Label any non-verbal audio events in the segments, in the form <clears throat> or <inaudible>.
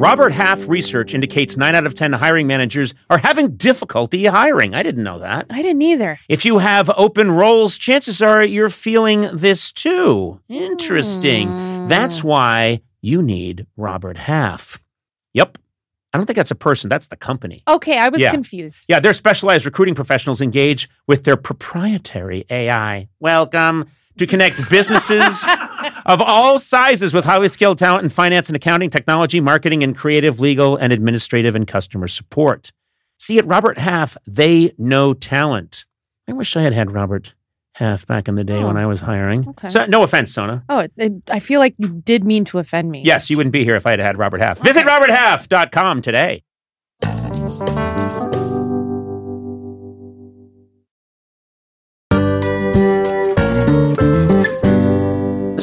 Robert Half research indicates 9 out of 10 hiring managers are having difficulty hiring. I didn't know that. I didn't either. If you have open roles, chances are you're feeling this too. Interesting. Hmm. That's why you need Robert Half. Yep. I don't think that's a person, that's the company. Okay, I was Yeah. confused. Yeah, their specialized recruiting professionals engage with their proprietary AI. Welcome to connect <laughs> businesses of all sizes with highly skilled talent in finance and accounting, technology, marketing, and creative, legal, and administrative and customer support. See, at Robert Half, they know talent. I wish I had had Robert Half back in the day Oh, when I was hiring. okay. So, no offense, Sona. Oh, it, it- I feel like you did mean to offend me. Yes, you wouldn't be here if I had had Robert Half. Visit roberthalf.com today.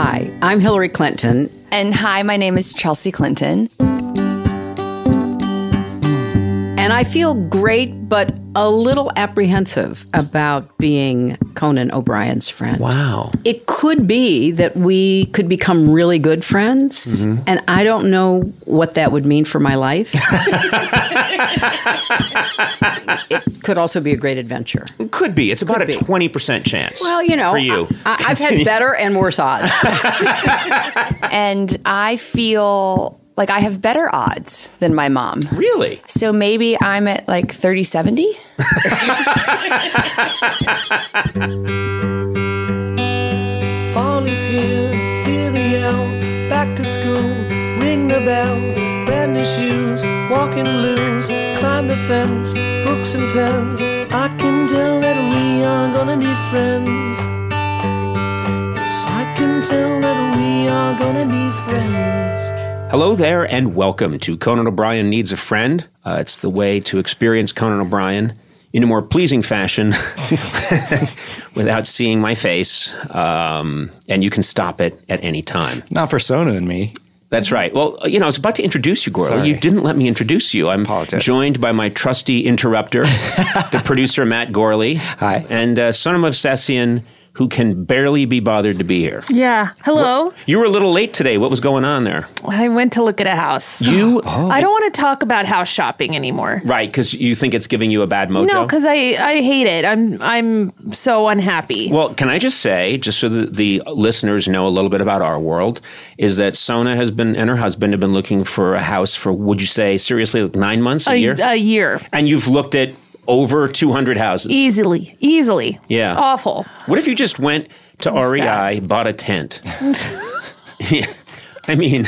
Hi, I'm Hillary Clinton. And hi, my name is Chelsea Clinton. And I feel great, but a little apprehensive about being Conan O'Brien's friend. Wow. It could be that we could become really good friends, mm-hmm. and I don't know what that would mean for my life. <laughs> it could also be a great adventure. Could be. It's about Could a be. 20% chance. Well, you know, For you. I, I've had <laughs> better and worse odds. <laughs> And I feel like I have better odds than my mom. really? So maybe I'm at like 30 70. <laughs> Fall is here, hear the yell. Back to school, ring the bell. Brand new shoes, walking blues. Climb the fence, books and pens. I can tell that we are gonna be friends. Yes, I can tell that we are gonna be friends. Hello there, and welcome to Conan O'Brien Needs a Friend. Uh, it's the way to experience Conan O'Brien in a more pleasing fashion <laughs> without seeing my face. Um, and you can stop it at any time. Not for Sona and me. That's right. Well, you know, I was about to introduce you. Sorry. You didn't let me introduce you. I'm Apologize. joined by my trusty interrupter, <laughs> the producer, Matt Gorley. Hi. And uh, Sona Movsesian, who can barely be bothered to be here. Yeah. Hello. You were a little late today. What was going on there? I went to look at a house. You. <gasps> Oh. I don't want to talk about house shopping anymore. Right, because you think it's giving you a bad mojo? No, because I, I hate it. I'm I'm so unhappy. Well, can I just say, just so that the listeners know a little bit about our world, is that Sona has been and her husband have been looking for a house for, would you say, seriously, like nine months, a, a, year? a year. and you've looked at over 200 houses. Easily. Easily. Yeah. Awful. What if you just went to REI, bought a tent? <laughs> I mean,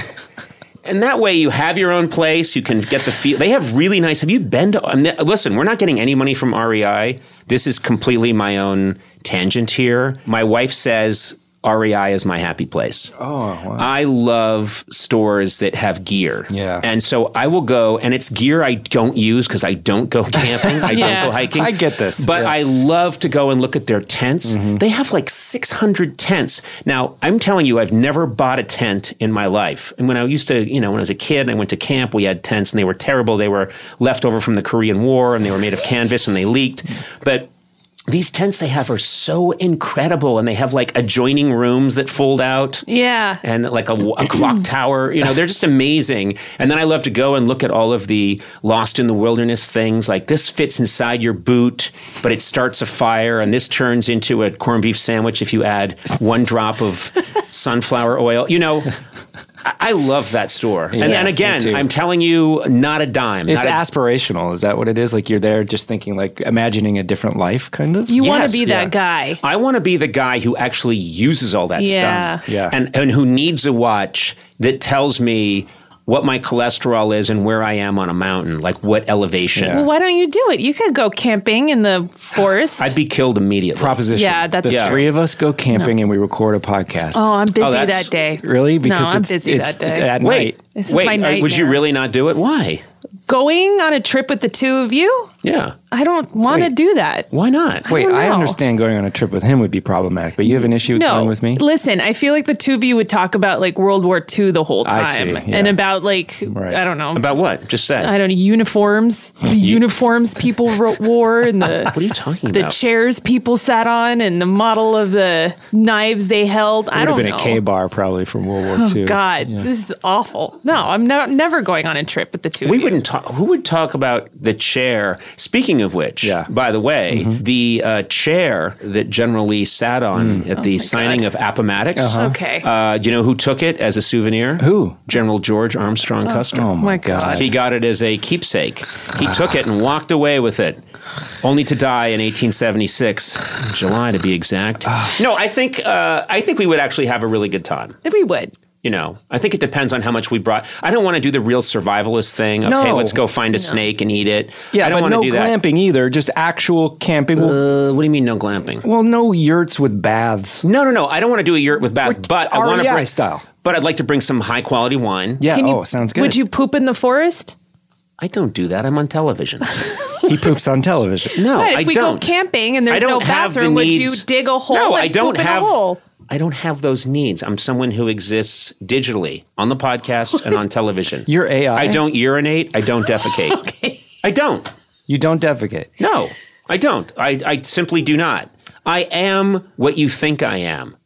and that way you have your own place. You can get the feel. They have really nice. Have you been to? I mean, listen, we're not getting any money from REI. This is completely my own tangent here. My wife says REI is my happy place. Oh, wow. I love stores that have gear. Yeah. And so I will go, and it's gear I don't use because I don't go <laughs> camping. I Yeah. don't go hiking. I get this, But yeah. I love to go and look at their tents. Mm-hmm. They have like 600 tents. Now, I'm telling you, I've never bought a tent in my life. And when I used to, you know, when I was a kid and I went to camp, we had tents and they were terrible. They were left over from the Korean War and they were made of canvas and they leaked. But these tents they have are so incredible and they have like adjoining rooms that fold out Yeah. and like a, a clock <clears throat> tower. You know, they're just amazing. And then I love to go and look at all of the lost in the wilderness things. Like this fits inside your boot, but it starts a fire, and this turns into a corned beef sandwich if you add one drop of <laughs> sunflower oil. You know. I I love that store. And, Yeah, and me again. I'm telling you, not a dime. It's a- aspirational. Is that what it is? Like you're there just thinking, like imagining a different life, kind of. You want to be yeah. that guy. I want to be the guy who actually uses all that Yeah. stuff. Yeah. And and who needs a watch that tells me what my cholesterol is and where I am on a mountain, like what elevation. Yeah. Well, why don't you do it? You could go camping in the forest. I'd be killed immediately. Proposition. Yeah, that's- the Yeah. three of us go camping and we record a podcast. oh, I'm busy that's- that day. really? Because no, I'm it's, busy it's that day. at Wait, night. This is wait. my uh, would you really not do it? Why? Going on a trip with the two of you? Yeah. I don't want to do that. Why not? Wait, don't I know. understand going on a trip with him would be problematic, but you have an issue with No, going with me? listen. I feel like the two of you would talk about like World War II the whole I see, time, yeah. and about like Right. I don't know About what? Just say. I don't know uniforms, the uniforms people ro- wore, and the <laughs> what are you talking the about? chairs people sat on, and the model of the knives they held. I Would have don't been know. a K bar probably from World War II. Oh God, this is awful. No, I'm no, never going on a trip with the two. we of you. wouldn't talk. Who would talk about the chair? Speaking of which, Yeah. by the way, the uh, chair that General Lee sat on at the signing of Appomattox. Okay. Uh, do you know who took it as a souvenir? Who? General George Armstrong Custer. Oh my God. He got it as a keepsake. He took it and walked away with it, only to die in 1876, July to be exact. no, I think uh, I think we would actually have a really good time. we would. You know, I think it depends on how much we brought. I don't want to do the real survivalist thing. Okay, No. let's go find a snake and eat it. Yeah, I don't but want no to do that. glamping either. Just actual camping. Uh, what do you mean no glamping? well, no yurts with baths. No, no, no. I don't want to do a yurt with baths, but I want to REI bring style. But I'd like to bring some high quality wine. Yeah. Can you- oh, sounds good. Would you poop in the forest? I don't do that. I'm on television. <laughs> He poops on television. No, Right, if I we don't. go camping and there's no have the bathroom, would you dig a hole No, and I don't poop in have. I don't have those needs. I'm someone who exists digitally on the podcast and on television. You're AI? I don't urinate. I don't defecate. <laughs> Okay. I don't. You don't defecate. No, I don't. I, I simply do not. I am what you think I am.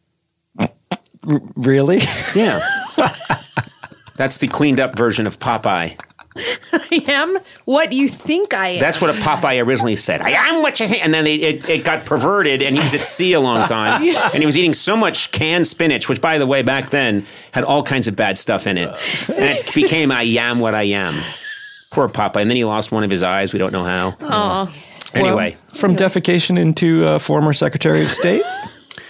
Really? Yeah. <laughs> That's the cleaned up version of Popeye. I am what you think I am. That's what a Popeye originally said. I am what you think. And then they, it, it got perverted, and he was at sea a long <laughs> time. And he was eating so much canned spinach, which, by the way, back then had all kinds of bad stuff in it. And it became I am what I am. Poor Popeye. And then he lost one of his eyes. We don't know how. Anyway. From defecation into uh, former Secretary of State?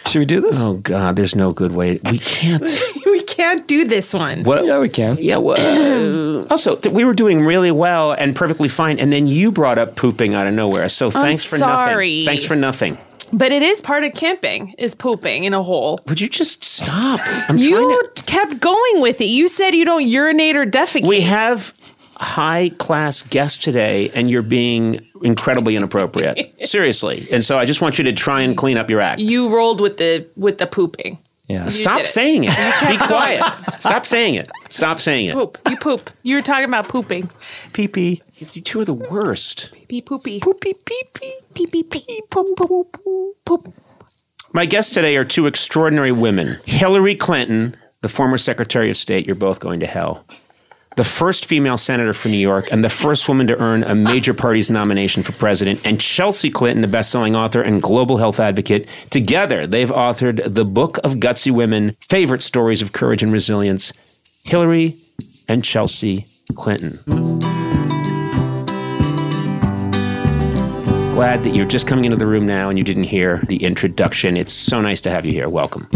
Should we do this? oh, God, there's no good way. We can't. <laughs> we can't do this one. What? Yeah, we can. Yeah. Well, <clears throat> also, th- we were doing really well and perfectly fine, and then you brought up pooping out of nowhere. So thanks for sorry. nothing. Thanks for nothing. But it is part of camping is pooping in a hole. Would you just stop? I'm You trying to. kept going with it. You said you don't urinate or defecate. We have high class guests today, and you're being incredibly inappropriate. <laughs> Seriously. And so I just want you to try and clean up your act. you rolled with the with the pooping. Yeah. Stop did it. saying it. <laughs> Be quiet. Stop saying it. Stop saying it. Poop. You poop. You were talking about pooping. Pee pee. You two are the worst. Pee poopy. Poopy pee pee. Pee pee pee. Poop poop poop. My guests today are two extraordinary women Hillary Clinton, the former Secretary of State, you're both going to hell. The first female senator for New York and the first woman to earn a major party's nomination for president, and Chelsea Clinton, the best-selling author and global health advocate. Together, they've authored the Book of Gutsy Women: Favorite Stories of Courage and Resilience. Hillary and Chelsea Clinton. Glad that you're just coming into the room now and you didn't hear the introduction. It's so nice to have you here. Welcome.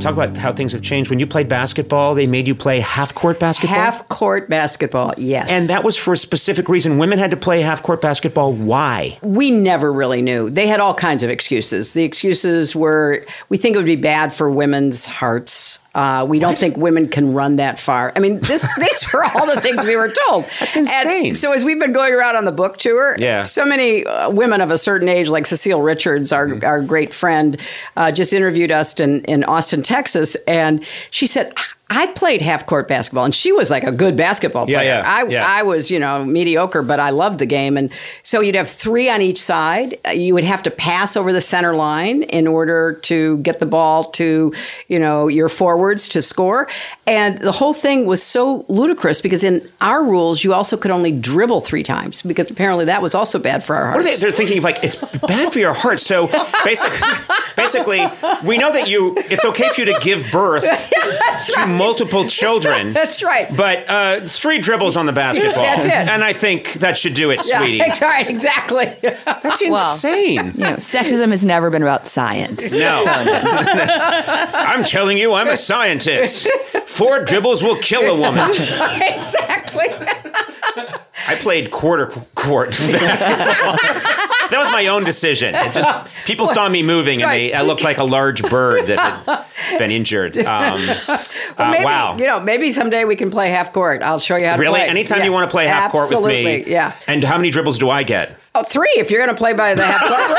Talk about how things have changed. When you played basketball, they made you play half court basketball. Half court basketball, yes. and that was for a specific reason. Women had to play half court basketball. Why? we never really knew. They had all kinds of excuses. The excuses were we think it would be bad for women's hearts. Uh, we don't think women can run that far. I mean, this, <laughs> these were all the things we were told. That's insane. And so as we've been going around on the book tour, Yeah. so many uh, women of a certain age, like Cecile Richards, our, Mm-hmm. our great friend, uh, just interviewed us in, in Austin, Texas, and she said, I played half court basketball, and she was like a good basketball player. yeah, I, yeah. I was, you know, mediocre, but I loved the game. And so you'd have three on each side. Uh, You would have to pass over the center line in order to get the ball to, you know, your forwards to score. And the whole thing was so ludicrous because in our rules, you also could only dribble three times because apparently that was also bad for our What are hearts. they, they're thinking like it's bad for your heart. So basically, <laughs> Basically, we know that you. It's okay for you to give birth <laughs> to multiple <laughs> children. That's right. But uh, three dribbles on the basketball, That's it. and I think that should do it, Yeah, <laughs> sweetie. that's right, exactly. That's insane. You know, sexism has never been about science. No. <laughs> I'm telling you, I'm a scientist. Four dribbles will kill a woman. exactly. I played quarter qu- court basketball. that was my own decision. It just people saw me moving and they, I looked like a large bird that had been injured. Um, Maybe, wow. You know, maybe someday we can play half court. I'll show you how to play. Really? Anytime Yeah. you want to play half court with me. Yeah. And how many dribbles do I get? Oh, three if you're going to play by the half court rules.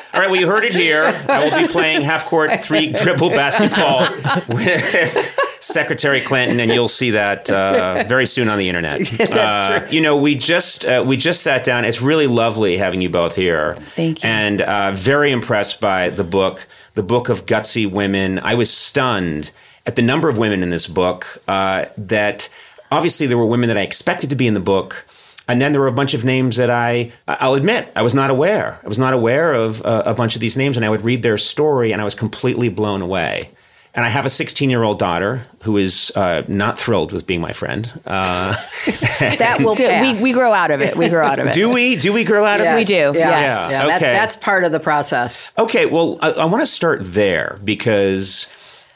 <laughs> All right, well, you heard it here. I will be playing half court three <laughs> dribble basketball with Secretary Clinton, and you'll see that uh, very soon on the internet. <laughs> That's Uh, true. You know, we just uh, we just sat down. It's really lovely having you both here. Thank you. And uh, very impressed by the book, the book of gutsy women. I was stunned at the number of women in this book. Uh, that obviously there were women that I expected to be in the book. And then there were a bunch of names that I, I'll admit, I was not aware. I was not aware of uh, a bunch of these names, and I would read their story, and I was completely blown away. And I have a 16 year old daughter who is uh, not thrilled with being my friend. Uh, <laughs> that will Do- pass. we, we grow out of it. We grow out of it. do we? Do we grow out of it? We do, Yeah, yes. yeah, that- Okay. that's part of the process. Okay, well, I, I want to start there because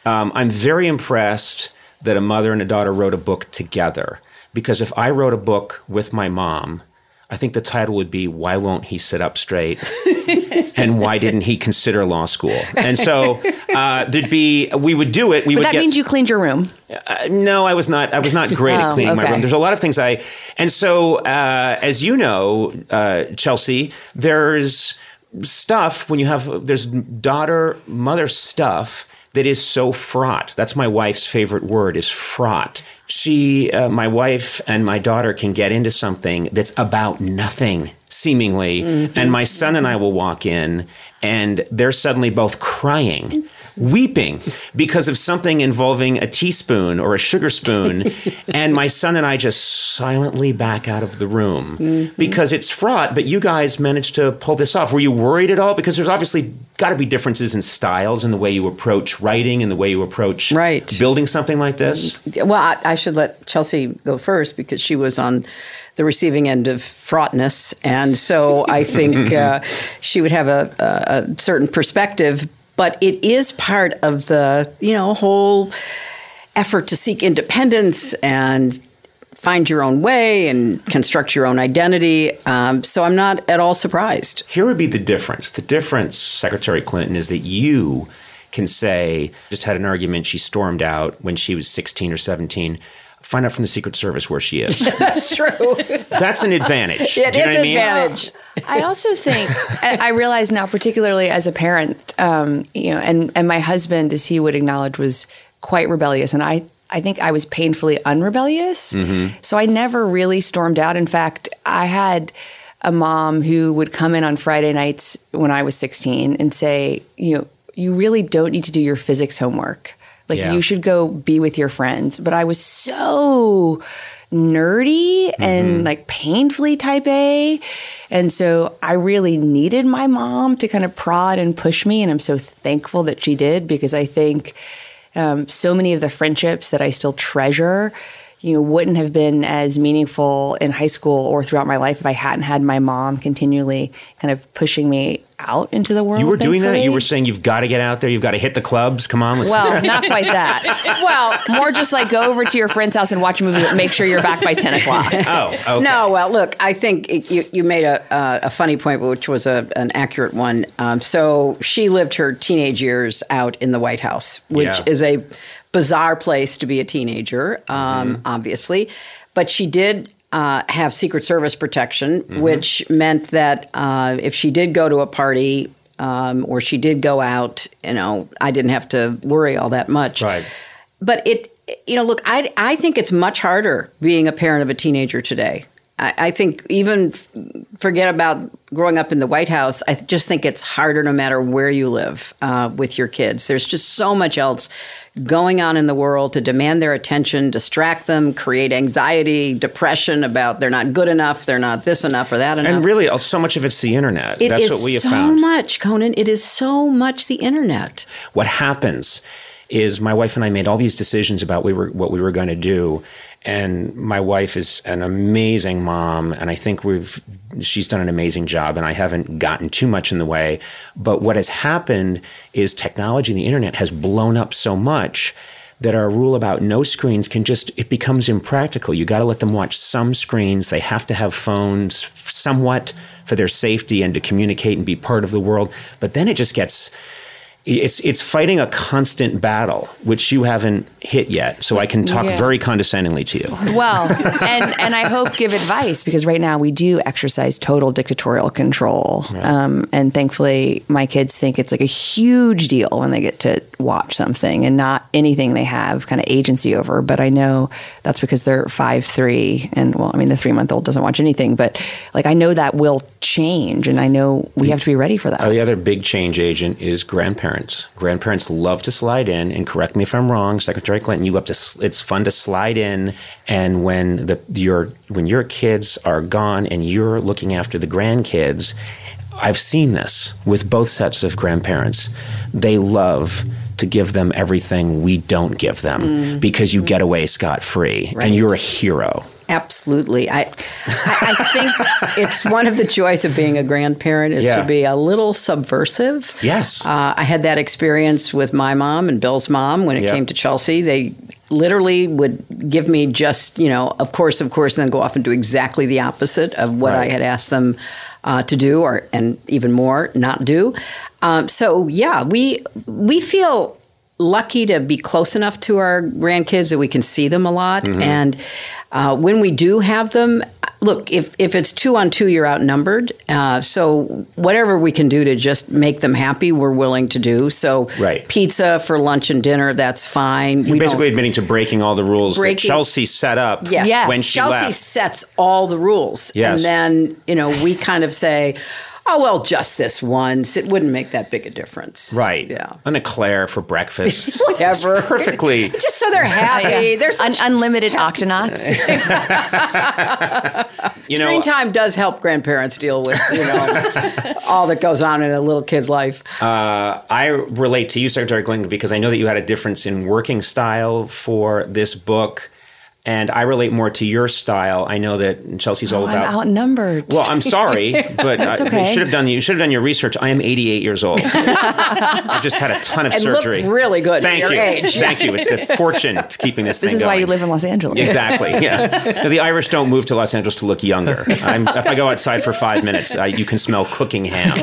um, I'm very impressed that a mother and a daughter wrote a book together. Because if I wrote a book with my mom, I think the title would be "Why Won't He Sit Up Straight?" <laughs> and why didn't he consider law school? And so uh, there'd be we would do it. We But would that get, means you cleaned your room. uh, no, I was not. I was not <laughs> great at Oh, cleaning my room. There's a lot of things I, and so uh, as you know, uh, Chelsea, there's stuff when you have there's daughter mother stuff that is so fraught. That's my wife's favorite word is fraught. She, uh, my wife, and my daughter can get into something that's about nothing seemingly, and my son and I will walk in, and they're suddenly both crying weeping because of something involving a teaspoon or a sugar spoon. <laughs> and my son and I just silently back out of the room because it's fraught, but you guys managed to pull this off. Were you worried at all? Because there's obviously got to be differences in styles in the way you approach writing and the way you approach Right. building something like this. Well, I, I should let Chelsea go first because she was on the receiving end of fraughtness, and so I think <laughs> uh, she would have a, a, a certain perspective. But it is part of the you know whole effort to seek independence and find your own way and construct your own identity. Um, so I'm not at all surprised. Here would be the difference. The difference, Secretary Clinton, is that you can say, just had an argument, she stormed out when she was 16 or 17. Find out from the Secret Service where she is. <laughs> That's true. That's an advantage. It Do you know is what I mean? advantage. I also think I I realize now, particularly as a parent, um, you know, and and my husband, as he would acknowledge, was quite rebellious, and I. I think I was painfully unrebellious. So I never really stormed out. In fact, I had a mom who would come in on Friday nights when I was 16 and say, you know, you really don't need to do your physics homework. Like Yeah. you should go be with your friends. But I was so nerdy and like painfully type A. And so I really needed my mom to kind of prod and push me. And I'm so thankful that she did because I think um, so many of the friendships that I still treasure, you know, wouldn't have been as meaningful in high school or throughout my life if I hadn't had my mom continually kind of pushing me out into the world. You were doing that? You were saying you've got to get out there, you've got to hit the clubs. Come on, let's Well, <laughs> not quite that. Well, more just like go over to your friend's house and watch a movie, but make sure you're back by 10 o'clock. <laughs> Oh, okay. No, well, look, I think it, you, you made a, uh, a funny point, which was a, an accurate one. Um, so she lived her teenage years out in the White House, which Yeah. is a bizarre place to be a teenager, um, obviously. But she did. Uh, have Secret Service protection, which meant that uh, if she did go to a party um, or she did go out, you know, I didn't have to worry all that much. Right. But it, you know, look, I, I think it's much harder being a parent of a teenager today. I, I think even forget about growing up in the White House. I just think it's harder no matter where you live uh, with your kids. There's just so much else going on in the world to demand their attention, distract them, create anxiety, depression about they're not good enough, they're not this enough or that enough. And really, uh, so much of it's the internet. It That's is what we have so found. much, Conan. It is so much the internet. what happens is my wife and I made all these decisions about we were what we were going to do, and my wife is an amazing mom, and I think we've she's done an amazing job, and I haven't gotten too much in the way. But what has happened is technology and the internet has blown up so much that our rule about no screens can just it becomes impractical. You got to let them watch some screens. They have to have phones somewhat for their safety and to communicate and be part of the world. But then it just gets it's it's fighting a constant battle which you haven't hit yet. So I can talk Yeah. very condescendingly to you. Well, <laughs> and and I hope give advice because right now we do exercise total dictatorial control, um, and thankfully my kids think it's like a huge deal when they get to watch something and not anything they have kind of agency over. But I know that's because they're five, three, and well, I mean the three month old doesn't watch anything, but like I know that will change, and I know we have to be ready for that. Uh, the other big change agent is grandparents. Grandparents love to slide in, and correct me if I'm wrong, Secretary Clinton. You love to. It's fun to slide in, and when the your when your kids are gone and you're looking after the grandkids, I've seen this with both sets of grandparents. They love to give them everything we don't give them mm. because you get mm-hmm. away scot free, and you're a hero. Absolutely. I, I, I think it's one of the joys of being a grandparent is Yeah. to be a little subversive. Yes. Uh, I had that experience with my mom and Bill's mom when it Yeah. came to Chelsea. They literally would give me just, you know, of course, of course, and then go off and do exactly the opposite of what I had asked them uh, to do, or and even more, not do. Um, so yeah, we we feel lucky to be close enough to our grandkids that we can see them a lot. Mm-hmm. And uh, when we do have them, look, if, if it's two on two, you're outnumbered. Uh, so whatever we can do to just make them happy, we're willing to do. So Right. pizza for lunch and dinner, that's fine. You're we basically admitting to breaking all the rules Breaking- that Chelsea set up Yes. Yes. when she Chelsea left. sets all the rules. Yes. And then, you know, we kind of say, oh, well, just this once. It wouldn't make that big a difference. Right. Yeah. An eclair for breakfast. <laughs> Whatever. It's perfectly. <laughs> Just so they're happy. There's Un- unlimited octonauts. <laughs> You know, Screen time does help grandparents deal with, you know, all that goes on in a little kid's life. Uh, I relate to you, Secretary Clinton, because I know that you had a difference in working style for this book, and I relate more to your style. I know that Chelsea's all Oh, I'm about. outnumbered. well, I'm sorry, <laughs> but I- okay. you should have done you should have done your research. I am 88 years old. <laughs> I've just had a ton of And look surgery. really good for Thank your you. age. Thank you. It's a <laughs> fortune to keeping this. this thing is why going. you live in Los Angeles. Exactly. Yeah. No, the Irish don't move to Los Angeles to look younger. I'm, if I go outside for five minutes, I, you can smell cooking ham.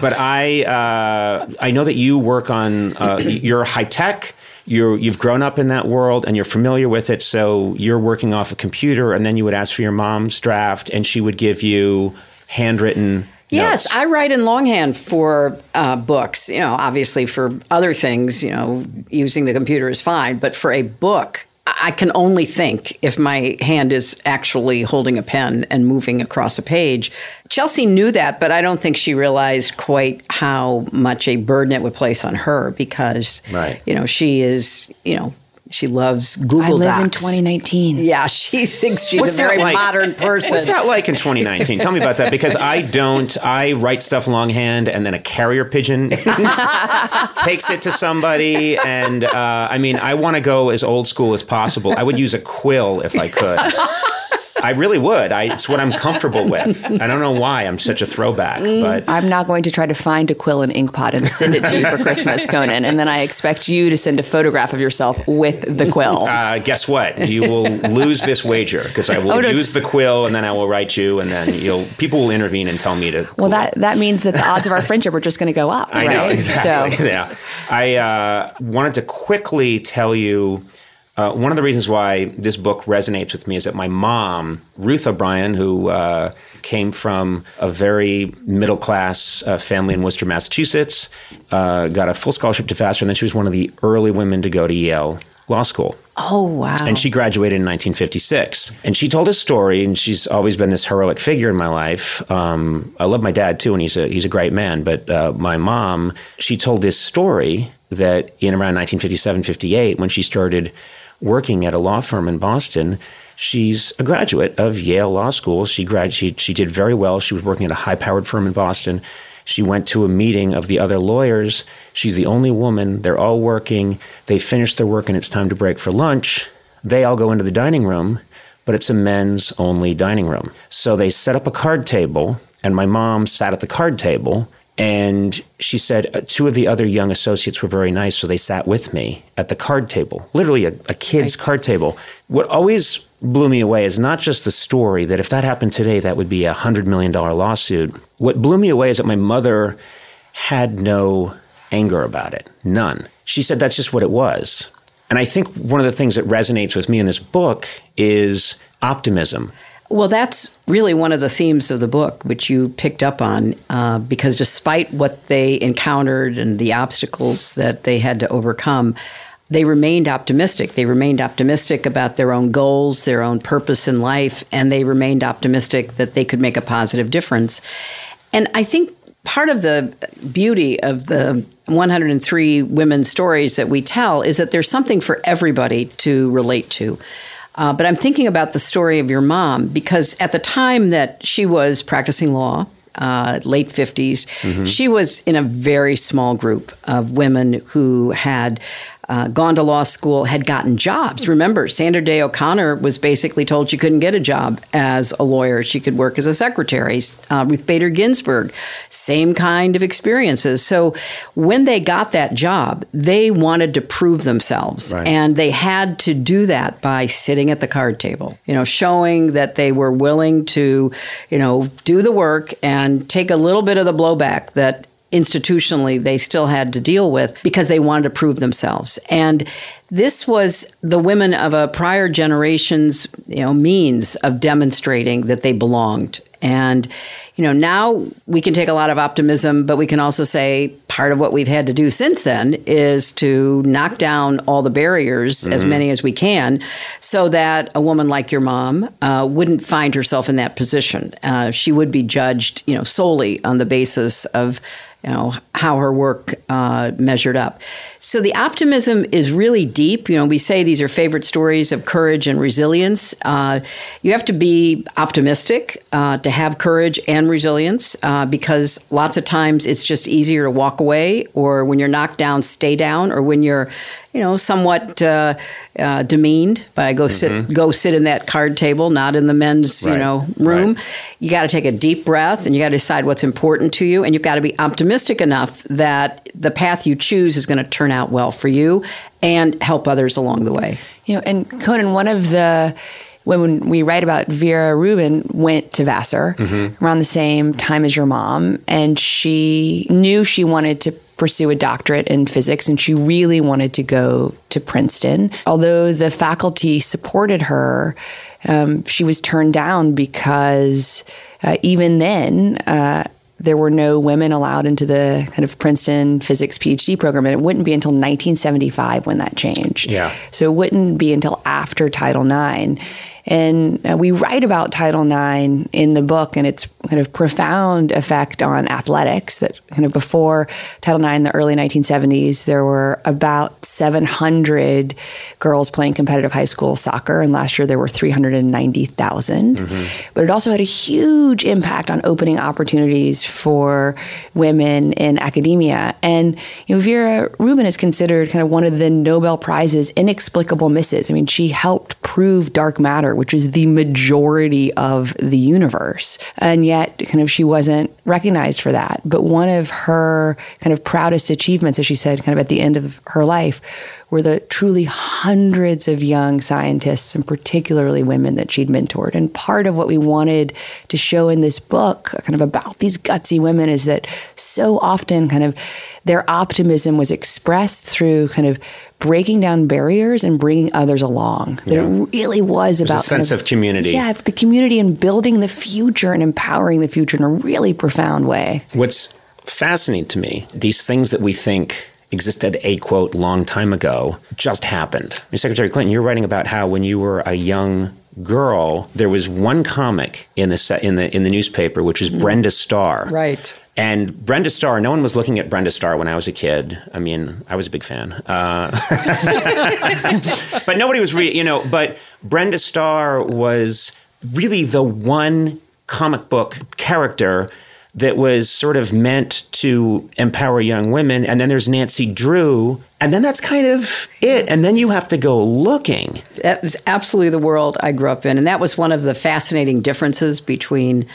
but I, uh, I know that you work on. Uh, you're high tech. You're, you've grown up in that world and you're familiar with it. So you're working off a computer, and then you would ask for your mom's draft, and she would give you handwritten. Yes, notes. I write in longhand for uh, books. You know, obviously for other things, you know, using the computer is fine. But for a book, I can only think if my hand is actually holding a pen and moving across a page. Chelsea knew that, but I don't think she realized quite how much a burden it would place on her because, Right. you know, she is, you know, she loves Google I live in 2019. Yeah, she thinks she's What's a very like? modern person. What's that like in 2019? Tell me about that because I don't. I write stuff longhand and then a carrier pigeon <laughs> takes it to somebody. And uh, I mean, I want to go as old school as possible. I would use a quill if I could. I really would. I, it's what I'm comfortable <laughs> with. I don't know why I'm such a throwback, but I'm not going to try to find a quill and ink pot and send it to you for Christmas, <laughs> Conan. And then I expect you to send a photograph of yourself with the quill. uh, guess what? You will lose this wager because I will Oh, no, use the quill and then I will write you, and then you'll people will intervene and tell me to. well, that that means that the odds of our <laughs> friendship are just going to go up, I right? know exactly. So yeah, I uh, wanted to quickly tell you Uh, one of the reasons why this book resonates with me is that my mom, Ruth O'Brien, who uh, came from a very middle class uh, family in Worcester, Massachusetts, uh, got a full scholarship to Vassar, and then she was one of the early women to go to Yale Law School. Oh, wow. And she graduated in 1956. And she told a story, and she's always been this heroic figure in my life. Um, I love my dad too, and he's a he's a great man. But uh, my mom, she told this story that in around 1957, 58, when she started working at a law firm in Boston. She's a graduate of Yale Law School. She grad she, she did very well. She was working at a high-powered firm in Boston. She went to a meeting of the other lawyers. She's the only woman. They're all working. They finish their work and it's time to break for lunch. They all go into the dining room, but it's a men's only dining room. So they set up a card table, and my mom sat at the card table. And she said uh, two of the other young associates were very nice, so they sat with me at the card table, literally a, a kid's card table. What always blew me away is not just the story that if that happened today, that would be a $100 million lawsuit. What blew me away is that my mother had no anger about it, none. She said that's just what it was. And I think one of the things that resonates with me in this book is optimism. Well, that's really one of the themes of the book, which you picked up on, uh, because despite what they encountered and the obstacles that they had to overcome, they remained optimistic. They remained optimistic about their own goals, their own purpose in life, and they remained optimistic that they could make a positive difference. And I think part of the beauty of the 103 women's stories that we tell is that there's something for everybody to relate to. Uh, but I'm thinking about the story of your mom because at the time that she was practicing law, uh, late 50s, she was in a very small group of women who had uh, gone to law school, had gotten jobs. Remember, Sandra Day O'Connor was basically told she couldn't get a job as a lawyer. She could work as a secretary. Uh, Ruth Bader Ginsburg, same kind of experiences. So when they got that job, they wanted to prove themselves. Right. And they had to do that by sitting at the card table, you know, showing that they were willing to, you know, do the work and take a little bit of the blowback that institutionally they still had to deal with because they wanted to prove themselves. And this was the women of a prior generation's, you know, means of demonstrating that they belonged. And you know, now we can take a lot of optimism, but we can also say part of what we've had to do since then is to knock down all the barriers, as many as we can, so that a woman like your mom uh, wouldn't find herself in that position. Uh, she would be judged, you know, solely on the basis of you know how her work uh, measured up. So the optimism is really deep. You know, we say these are favorite stories of courage and resilience. Uh, you have to be optimistic uh, to have courage and resilience uh, because lots of times it's just easier to walk away, or when you're knocked down, stay down, or when you're you know, somewhat uh, uh, demeaned by go sit go sit in that card table, not in the men's you know room. Right. You got to take a deep breath and you got to decide what's important to you, and you've got to be optimistic enough that the path you choose is going to turn out well for you and help others along the way. You know, and Conan, one of the when we write about Vera Rubin went to Vassar around the same time as your mom, and she knew she wanted to pursue a doctorate in physics, and she really wanted to go to Princeton. Although the faculty supported her, um, she was turned down because uh, even then. Uh, there were no women allowed into the kind of Princeton physics PhD program, and it wouldn't be until 1975 when that changed. Yeah. So it wouldn't be until after Title IX. And uh, we write about Title IX in the book and its kind of profound effect on athletics. That kind of before Title IX in the early 1970s, there were about 700 girls playing competitive high school soccer. And last year there were 390,000. But it also had a huge impact on opening opportunities for women in academia. And you know, Vera Rubin is considered kind of one of the Nobel Prizes inexplicable misses. I mean, she helped prove dark matter, which is the majority of the universe. And yet, kind of, she wasn't recognized for that. But one of her kind of proudest achievements, as she said, kind of at the end of her life, were the truly hundreds of young scientists and particularly women that she'd mentored. And part of what we wanted to show in this book, kind of about these gutsy women, is that so often kind of their optimism was expressed through kind of breaking down barriers and bringing others along. That Yeah. it really was There's about a kind sense of community. Yeah, the community and building the future and empowering the future in a really profound way. What's fascinating to me, these things that we think existed a quote long time ago just happened. Secretary Clinton, you're writing about how when you were a young girl, there was one comic in the in the in the newspaper, which was mm-hmm. Brenda Starr. Right. And Brenda Starr, no one was looking at Brenda Starr when I was a kid. I mean, I was a big fan. Uh, <laughs> but nobody was really, you know, but Brenda Starr was really the one comic book character that was sort of meant to empower young women. And then there's Nancy Drew. And then that's kind of it. And then you have to go looking. That was absolutely the world I grew up in. And that was one of the fascinating differences between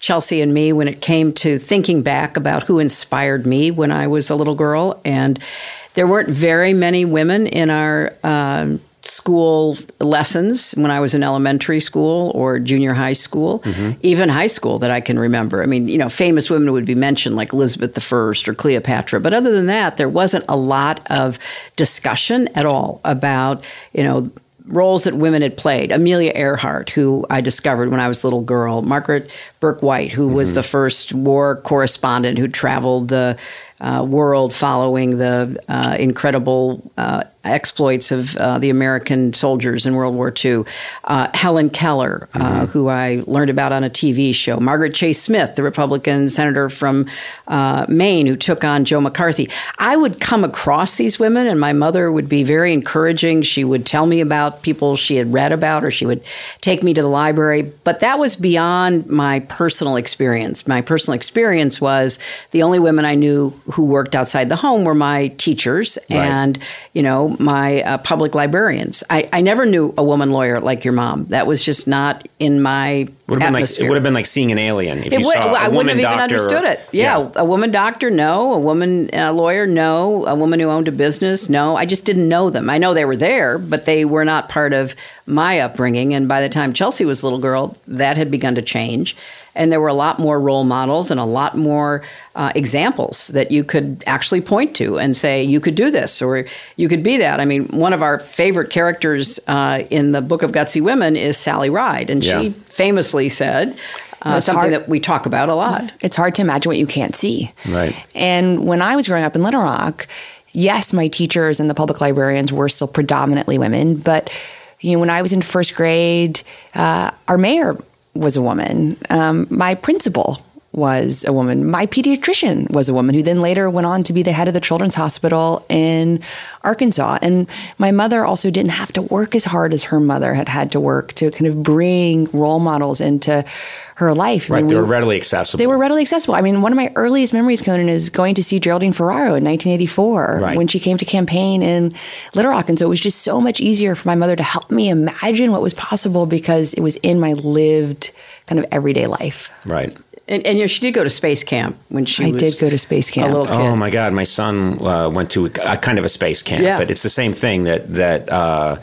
Chelsea and me when it came to thinking back about who inspired me when I was a little girl. And there weren't very many women in our um, school lessons when I was in elementary school or junior high school, even high school that I can remember. I mean, you know, famous women would be mentioned like Elizabeth I or Cleopatra, but other than that, there wasn't a lot of discussion at all about, you know, roles that women had played. Amelia Earhart, who I discovered when I was a little girl. Margaret Bourke-White, who was the first war correspondent who traveled the uh, world following the uh, incredible uh, exploits of uh, the American soldiers in World War II. Uh, Helen Keller, uh, who I learned about on a TV show. Margaret Chase Smith, the Republican senator from uh, Maine who took on Joe McCarthy. I would come across these women, and my mother would be very encouraging. She would tell me about people she had read about, or she would take me to the library. But that was beyond my personal experience. My personal experience was the only women I knew who worked outside the home were my teachers Right. and, you know, my uh, public librarians. I, I never knew a woman lawyer like your mom. That was just not in my Would have been like, atmosphere. it would have been like seeing an alien if It you would- saw a I wouldn't have even understood it. Yeah, a woman doctor, no. A woman uh, lawyer, no. A woman who owned a business, no. I just didn't know them. I know they were there, but they were not part of my upbringing. And by the time Chelsea was a little girl, that had begun to change. And there were a lot more role models and a lot more uh, examples that you could actually point to and say, you could do this or you could be that. I mean, one of our favorite characters uh, in the Book of Gutsy Women is Sally Ride. And Yeah. she famously said, uh, something hard- that we talk about a lot. It's hard to imagine what you can't see. Right. And when I was growing up in Little Rock, yes, my teachers and the public librarians were still predominantly women, but you know, when I was in first grade, uh, our mayor was a woman. Um, my principal was a woman. My pediatrician was a woman who then later went on to be the head of the Children's Hospital in Arkansas. And my mother also didn't have to work as hard as her mother had had to work to kind of bring role models into her life. I Right, mean, they we- were readily accessible. they were readily accessible. I mean, one of my earliest memories, Conan, is going to see Geraldine Ferraro in 1984 Right. when she came to campaign in Little Rock. And so it was just so much easier for my mother to help me imagine what was possible because it was in my lived kind of everyday life. right. And, and you know, she did go to space camp when she I was did go to space camp. a kid. Oh my God! My son uh, went to a, a kind of a space camp, Yeah. but it's the same thing. That that uh,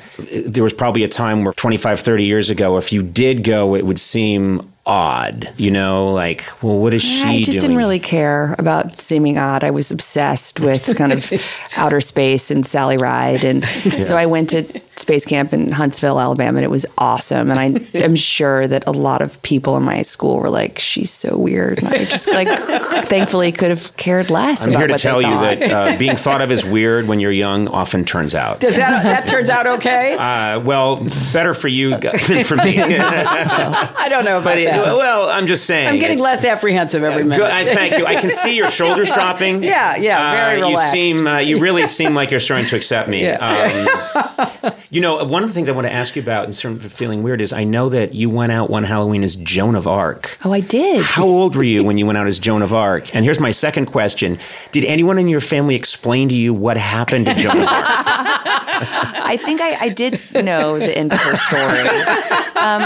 there was probably a time where 25, 30 years ago, if you did go, it would seem odd. You know, like, well, what is she I just doing? didn't really care about seeming odd. I was obsessed with kind of <laughs> outer space and Sally Ride. And <laughs> so I went to space camp in Huntsville, Alabama, and it was awesome. And I <laughs> am sure that a lot of people in my school were like, she's so weird. And I just like, <laughs> thankfully could have cared less I'm about here to what tell you that uh, being thought of as weird when you're young often turns out. Does that that turns out okay? Uh, well, better for you <laughs> than for me. I don't know about that. well, I'm just saying. I'm getting less apprehensive every minute. Good, I thank you. I can see your shoulders dropping. Yeah, yeah, very Uh, relaxed. You seem, uh, you really seem like you're starting to accept me. Um, you know, one of the things I want to ask you about in terms of feeling weird is I know that you went out one Halloween as Joan of Arc. Oh, I did. How old were you when you went out as Joan of Arc? And here's my second question: Did anyone in your family explain to you what happened to Joan of Arc? <laughs> <laughs> I think I, I did know the end of her story.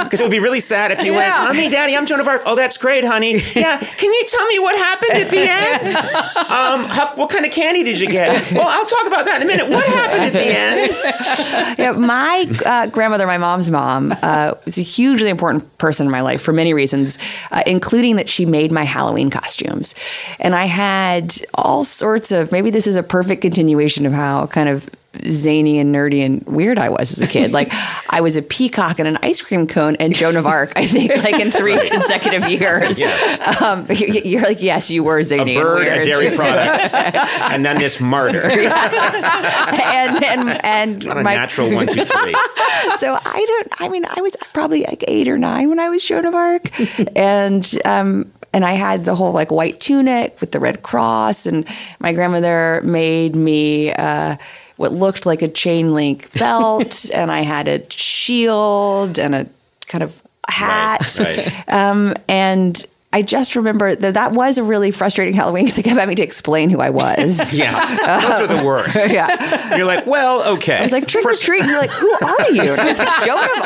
Because it would be really sad if you went, Mommy, Daddy, I'm Joan of Arc. Oh, that's great, honey. <laughs> Yeah, can you tell me what happened at the end? Um, Huck, what kind of candy did you get? Well, I'll talk about that in a minute. What happened at the end? <laughs> yeah, my uh, grandmother, my mom's mom, uh, was a hugely important person in my life for many reasons, uh, including that she made my Halloween costumes. And I had all sorts of, maybe this is a perfect continuation of how kind of zany and nerdy and weird I was as a kid. Like <laughs> I was a peacock and an ice cream cone and Joan of Arc, I think, like in three consecutive years. Yes. Um, you- you're like, yes, you were A zany bird, and a dairy product, <laughs> and then this martyr. and and, and Not a my, natural one, two, three. <laughs> so I don't. I mean, I was probably like eight or nine when I was Joan of Arc, and um, and I had the whole like white tunic with the red cross, and my grandmother made me. Uh, what looked like a chain link <laughs> belt, and I had a shield and a kind of hat. right. Um, and I just remember that that was a really frustrating Halloween because I kept having to explain who I was. <laughs> Yeah, those are the worst. <laughs> yeah. You're like, well, okay. I was like, trick or treat. And you're like, who are you? And I was like, Joan of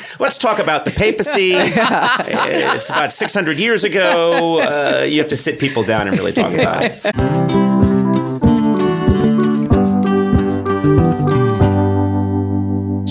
Arc. Let's talk about the papacy. It's about 600 years ago. Uh, you have to sit people down and really talk about it.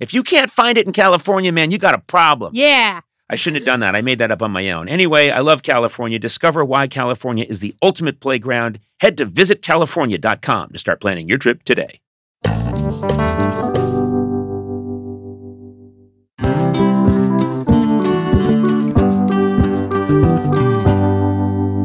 if you can't find it in California, man, you got a problem. yeah. I shouldn't have done that. I made that up on my own. Anyway, I love California. Discover why California is the ultimate playground. Head to visitcalifornia.com to start planning your trip today.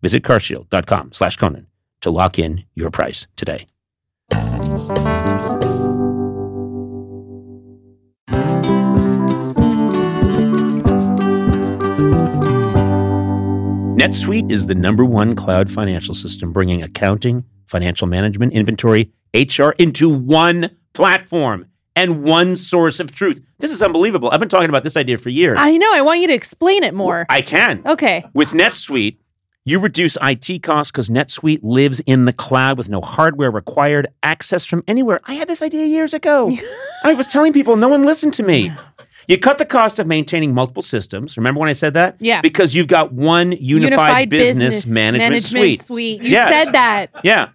Visit carshield.com slash Conan to lock in your price today. NetSuite is the number one cloud financial system, bringing accounting, financial management, inventory, HR into one platform and one source of truth. This is unbelievable. I've been talking about this idea for years. I know. I want you to explain it more. I can. okay. With NetSuite, you reduce IT costs because NetSuite lives in the cloud with no hardware required, access from anywhere. I had this idea years ago. <laughs> I was telling people, no one listened to me. You cut the cost of maintaining multiple systems. Remember when I said that? Yeah. Because you've got one unified, business, management, suite. suite. You Yes. said that. Yeah.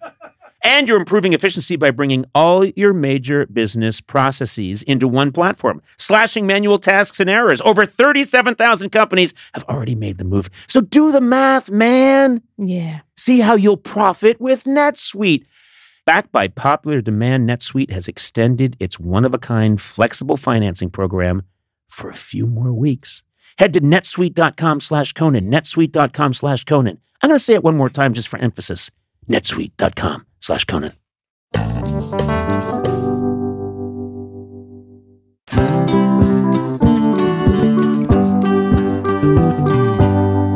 And you're improving efficiency by bringing all your major business processes into one platform, slashing manual tasks and errors. Over 37,000 companies have already made the move. So do the math, man. Yeah. See how you'll profit with NetSuite. Backed by popular demand, NetSuite has extended its one of a kind flexible financing program for a few more weeks. Head to netsuite.com slash Conan, netsuite.com slash Conan. I'm going to say it one more time just for emphasis netsuite.com slash Conan.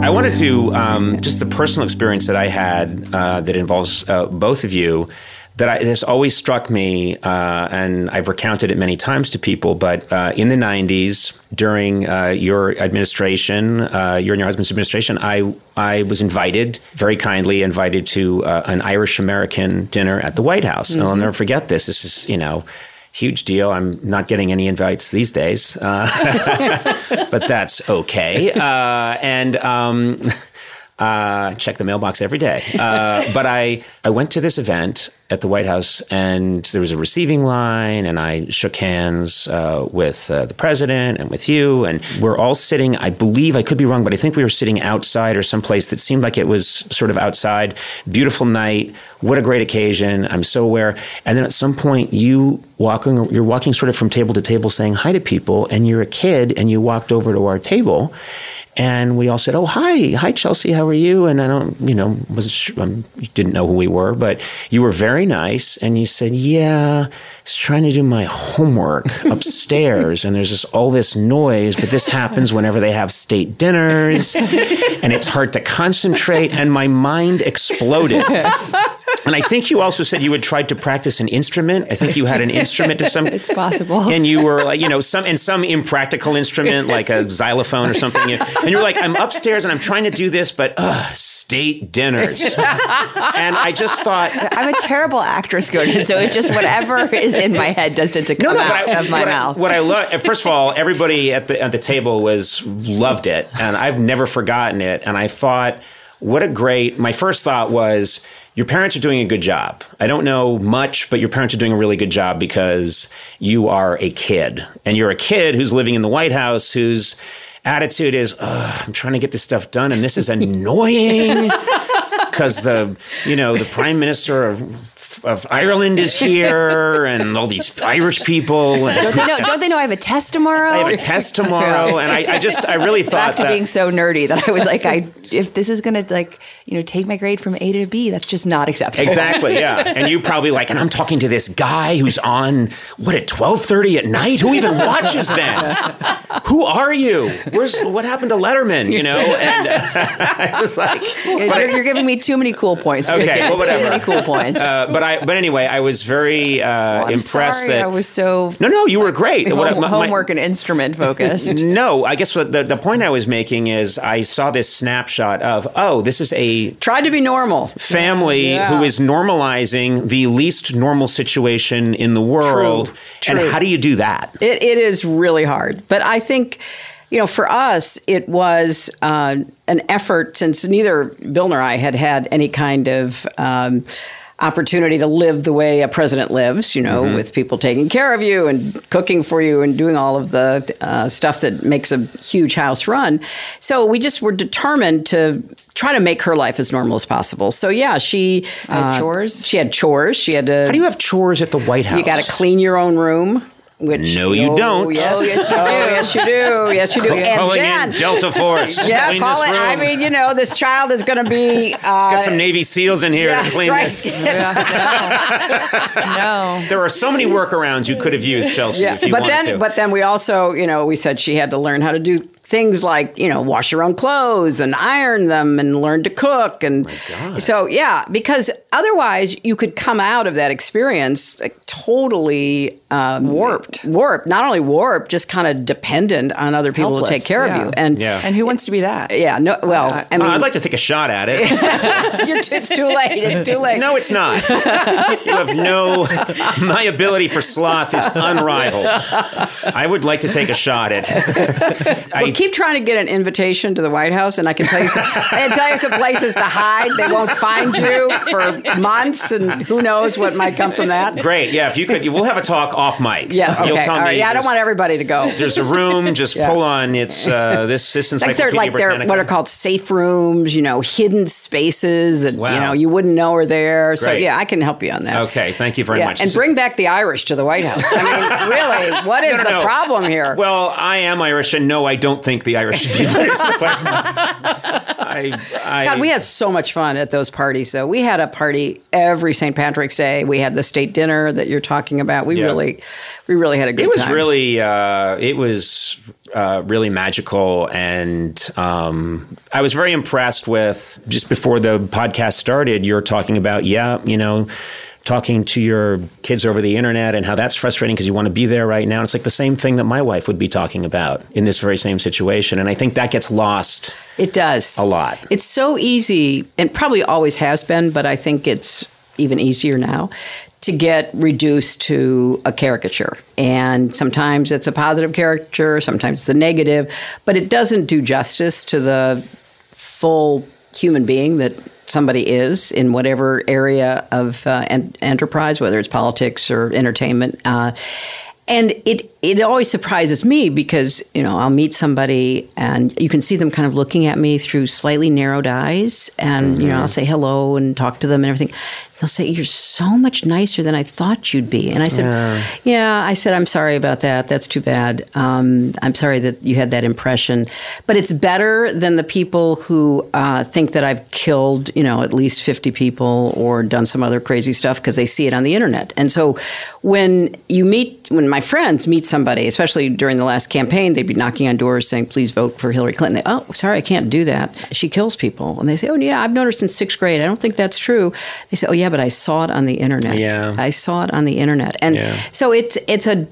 I wanted to um, just the personal experience that I had uh, that involves uh, both of you that I, has always struck me, uh, and I've recounted it many times to people. But uh, in the '90s, during uh, your administration, uh, your and your husband's administration, I I was invited, very kindly invited to uh, an Irish American dinner at the White House, and I'll never forget this. This is you know. Huge deal. I'm not getting any invites these days, uh, <laughs> but that's okay. and um, <laughs> uh, check the mailbox every day. Uh, but I, I went to this event at the White House, and there was a receiving line, and I shook hands uh, with uh, the president and with you, and we're all sitting. I believe I could be wrong, but I think we were sitting outside or someplace that seemed like it was sort of outside. Beautiful night. What a great occasion. I'm so aware. And then at some point, you walking, you're walking sort of from table to table, saying hi to people, and you're a kid, and you walked over to our table. And we all said, "Oh, hi, hi, Chelsea. How are you?" And I don't, you know, was um, didn't know who we were, but you were very nice. And you said, "Yeah, I was trying to do my homework <laughs> upstairs, and there's just all this noise. But this happens whenever they have state dinners, and it's hard to concentrate." And my mind exploded. <laughs> And I think you also said you had tried to practice an instrument. I think you had an instrument to some. <laughs> It's possible. And you were like, you know, some and some impractical instrument <laughs> like a xylophone or something. And you're like, I'm upstairs and I'm trying to do this, but ugh, state dinners. <laughs> And I just thought, I'm a terrible actress, Gordon. So it's just whatever is in my head does it to come no, no, out I, of my what mouth. I, what I love, first of all, everybody at the at the table was loved it, and I've never forgotten it. And I thought, what a great. My first thought was. Your parents are doing a good job. I don't know much, but your parents are doing a really good job because you are a kid. And you're a kid who's living in the White House whose attitude is, I'm trying to get this stuff done, and this is annoying <laughs> because the you know the prime minister of, of Ireland is here and all these <laughs> Irish people and don't, they know, don't they know I have a test tomorrow? I have a test tomorrow and I, I just I really thought Back to that being so nerdy that I was like, I if this is gonna like you know take my grade from A to B, that's just not acceptable. Exactly, yeah. <laughs> And you probably like, and I'm talking to this guy who's on what at 12:30 at night. Who even watches then? Who are you? Where's what happened to Letterman? You know, and <laughs> uh, just like, You're, I- you're giving me too many cool points. Okay, well, whatever. Too many cool points. uh, but I, but anyway, I was very uh, I'm impressed sorry, that I was so no, no, you were great. Home, my- my- homework and instrument focused. <laughs> No, I guess what the, the point I was making is I saw this snapshot of, oh, this is a Tried to be normal. family Yeah. who is normalizing the least normal situation in the world. And True. how do you do that? It, it is really hard. But I think, you know, for us, it was uh, an effort since neither Bill nor I had had any kind of. Um, opportunity to live the way a president lives you know with people taking care of you and cooking for you and doing all of the uh, stuff that makes a huge house run so we just were determined to try to make her life as normal as possible so yeah she Had uh, chores? she had chores she had to How do you have chores at the White House? you got to clean your own room. Which No, you oh, don't. Yes, Oh, yes, you oh, do. yes, you do. Yes, you do. And Calling then- in Delta Force. <laughs> Yeah, clean call this it. I mean, you know, this child is going to be. <laughs> Uh, Got some Navy SEALs in here yeah, to clean right. this. <laughs> no. There are so many workarounds you could have used, Chelsea, Yeah, if you but wanted then, to. but then we also, you know, we said she had to learn how to do things like, you know, wash your own clothes and iron them and learn to cook, and so yeah, because otherwise you could come out of that experience like, totally um, warped, warped. Not only warped, just kind of dependent on other people to take care yeah. of you, and Yeah. And who wants to be that? yeah, no, well, I mean, Uh, I'd like to take a shot at it. <laughs> you're t- it's too late. It's too late. No, it's not. you have no. <laughs> My ability for sloth is unrivaled. I would like to take a shot at. I, keep trying to get an invitation to the White House, and I can tell you some, <laughs> I can tell you some places to hide. They won't find you for months, and who knows what might come from that. Great. Yeah. If you could, we'll have a talk off mic. Yeah. You'll Okay. tell All right. me. Yeah. I don't want everybody to go. There's a room. Just pull on. It's uh, this. This like they're like they're what are called safe rooms, you know, hidden spaces that Wow. you know you wouldn't know are there. So Great. yeah, I can help you on that. Okay. Thank you very Yeah, much. and This bring is- back the Irish to the White House. I mean, <laughs> really, what is No, no, the no. problem here? Well, I am Irish, and no, I don't think the Irish should be <laughs> placed in the White I, I, God, we had so much fun at those parties. Though we had a party every St. Patrick's Day. We had the state dinner that you're talking about. We Yeah. really, we really had a good It was time. really, uh, it was uh, really magical, and um, I was very impressed with. Just before the podcast started, you're talking about, yeah, you know. Talking to your kids over the internet and how that's frustrating because you want to be there right now. It's like the same thing that my wife would be talking about in this very same situation. And I think that gets lost It does a lot. It's so easy, and probably always has been, but I think it's even easier now to get reduced to a caricature. And sometimes it's a positive caricature, sometimes it's a negative, but it doesn't do justice to the full human being that somebody is in whatever area of uh, en- enterprise, whether it's politics or entertainment. Uh, and it it always surprises me because you know I'll meet somebody and you can see them kind of looking at me through slightly narrowed eyes, and you know I'll say hello and talk to them and everything. They'll say you're so much nicer than I thought you'd be, and I said, yeah, I said I'm sorry about that. That's too bad. Um, I'm sorry that you had that impression, but it's better than the people who uh, think that I've killed you know at least 50 people or done some other crazy stuff because they see it on the internet. And so when you meet when my friends meet somebody, especially during the last campaign, they'd be knocking on doors saying, "Please vote for Hillary Clinton." They, oh, sorry, I can't do that. She kills people. And they say, "Oh, yeah, I've known her since sixth grade. I don't think that's true." They say, "Oh, yeah, but I saw it on the internet. Yeah. I saw it on the internet." And Yeah. so it's it's a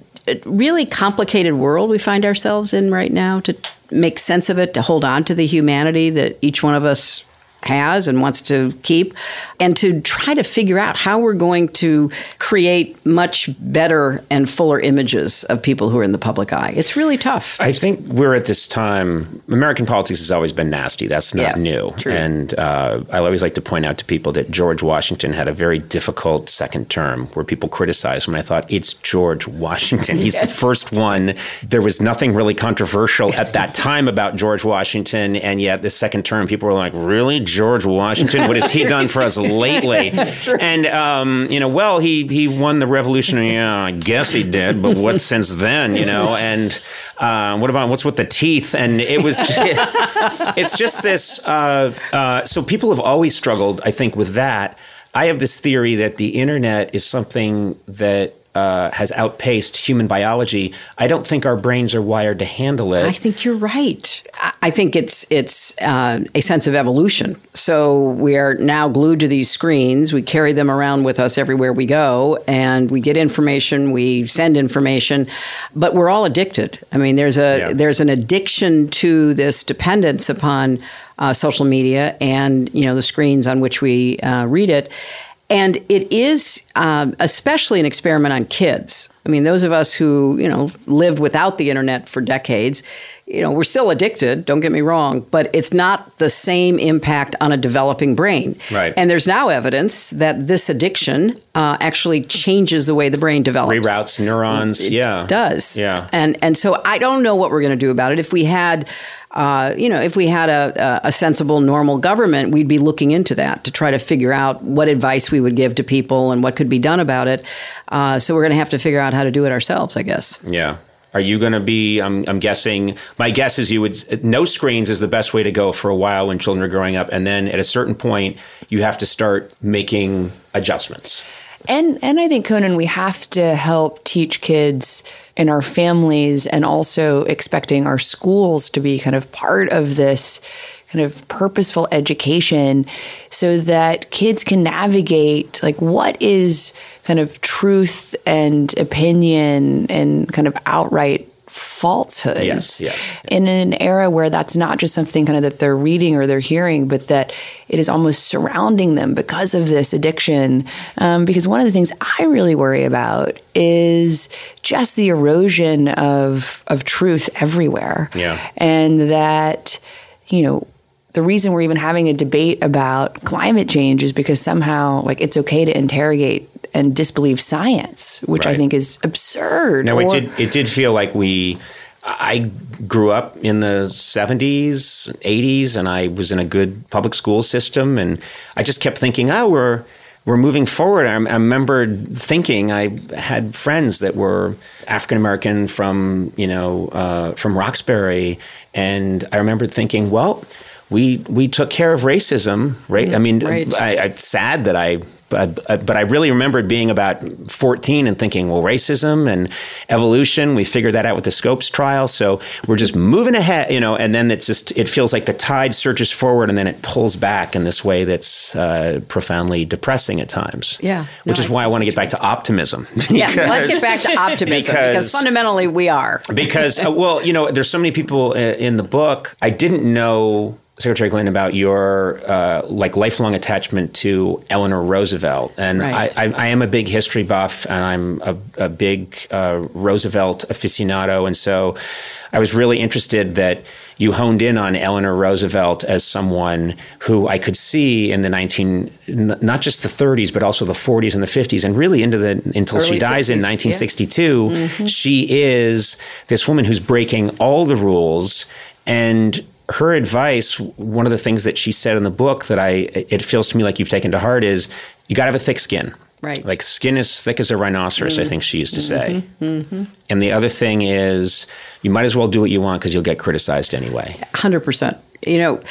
really complicated world we find ourselves in right now. To make sense of it, to hold on to the humanity that each one of us has and wants to keep, and to try to figure out how we're going to create much better and fuller images of people who are in the public eye. It's really tough. I think we're at this time. American politics has always been nasty. That's not Yes, new. true. And uh, I always like to point out to people that George Washington had a very difficult second term where people criticized him. And I thought, it's George Washington. He's the <laughs> first one. There was nothing really controversial at that time about George Washington. And yet, the second term, people were like, really? George Washington? What has he <laughs> done for us lately? <laughs> And, um, you know, well, he, he won the revolution. Yeah, I guess he did. But what <laughs> since then, you know? And uh, what about what's with the teeth? And it was, it's just this. Uh, uh, so people have always struggled, I think, with that. I have this theory that the internet is something that uh, has outpaced human biology. I don't think our brains are wired to handle it. I think you're right. I- think it's it's uh, a sense of evolution. So we are now glued to these screens. We carry them around with us everywhere we go, and we get information. We send information, but we're all addicted. I mean, there's a Yeah. there's an addiction to this dependence upon uh, social media and you know the screens on which we uh, read it. And it is um, especially an experiment on kids. I mean, those of us who, you know, lived without the internet for decades, you know, we're still addicted, don't get me wrong, but it's not the same impact on a developing brain. Right. And there's now evidence that this addiction uh, actually changes the way the brain develops. Reroutes neurons. It yeah. does. Yeah. And and so I don't know what we're going to do about it. If we had, uh, you know, if we had a, a sensible, normal government, we'd be looking into that to try to figure out what advice we would give to people and what could be done about it. Uh, so we're going to have to figure out how to do it ourselves, I guess. Yeah. Are you going to be? I'm, I'm guessing. My guess is you would. No screens is the best way to go for a while when children are growing up, and then at a certain point, you have to start making adjustments. And and I think Conan, we have to help teach kids in our families and also expecting our schools to be kind of part of this kind of purposeful education so that kids can navigate like what is kind of truth and opinion and kind of outright falsehoods. Yes, yeah. In an era where that's not just something kind of that they're reading or they're hearing, but that it is almost surrounding them because of this addiction. Um, because one of the things I really worry about is just the erosion of of truth everywhere. Yeah. And that, you know, the reason we're even having a debate about climate change is because somehow like it's okay to interrogate and disbelieve science, which I think is absurd. No, it did. It did feel like we. I grew up in the '70s, '80s, and I was in a good public school system, and I just kept thinking, "Oh, we're we're moving forward." I, I remember thinking I had friends that were African American from you know uh, from Roxbury, and I remembered thinking, "Well, we we took care of racism, right? I mean, right. I, it's sad that I, but, but I really remembered being about 14 and thinking, well, racism and evolution, we figured that out with the Scopes trial. So we're just moving ahead, you know, and then it's just, it feels like the tide surges forward and then it pulls back in this way that's uh, profoundly depressing at times. Yeah. Which No, is I- why I want to get back to optimism. <laughs> Because- let's get back to optimism <laughs> because, because- fundamentally we are. because uh, well you know there's so many people uh, in the book i didn't know secretary Clinton about your uh, like lifelong attachment to eleanor roosevelt and Right. I, I, I am a big history buff and i'm a, a big uh, roosevelt aficionado and so i was really interested that you honed in on Eleanor Roosevelt as someone who I could see in the 19, not just the 30s, but also the 40s and the 50s, and really into the until she Early dies in 60s, yeah. 1962. She is this woman who's breaking all the rules and her advice one of the things that she said in the book that i it feels to me like you've taken to heart is you got to have a thick skin Right. like skin as thick as a rhinoceros i mm-hmm. think she used to mm-hmm. say mm-hmm. and the other thing is you might as well do what you want because you'll get criticized anyway Hundred percent. You know,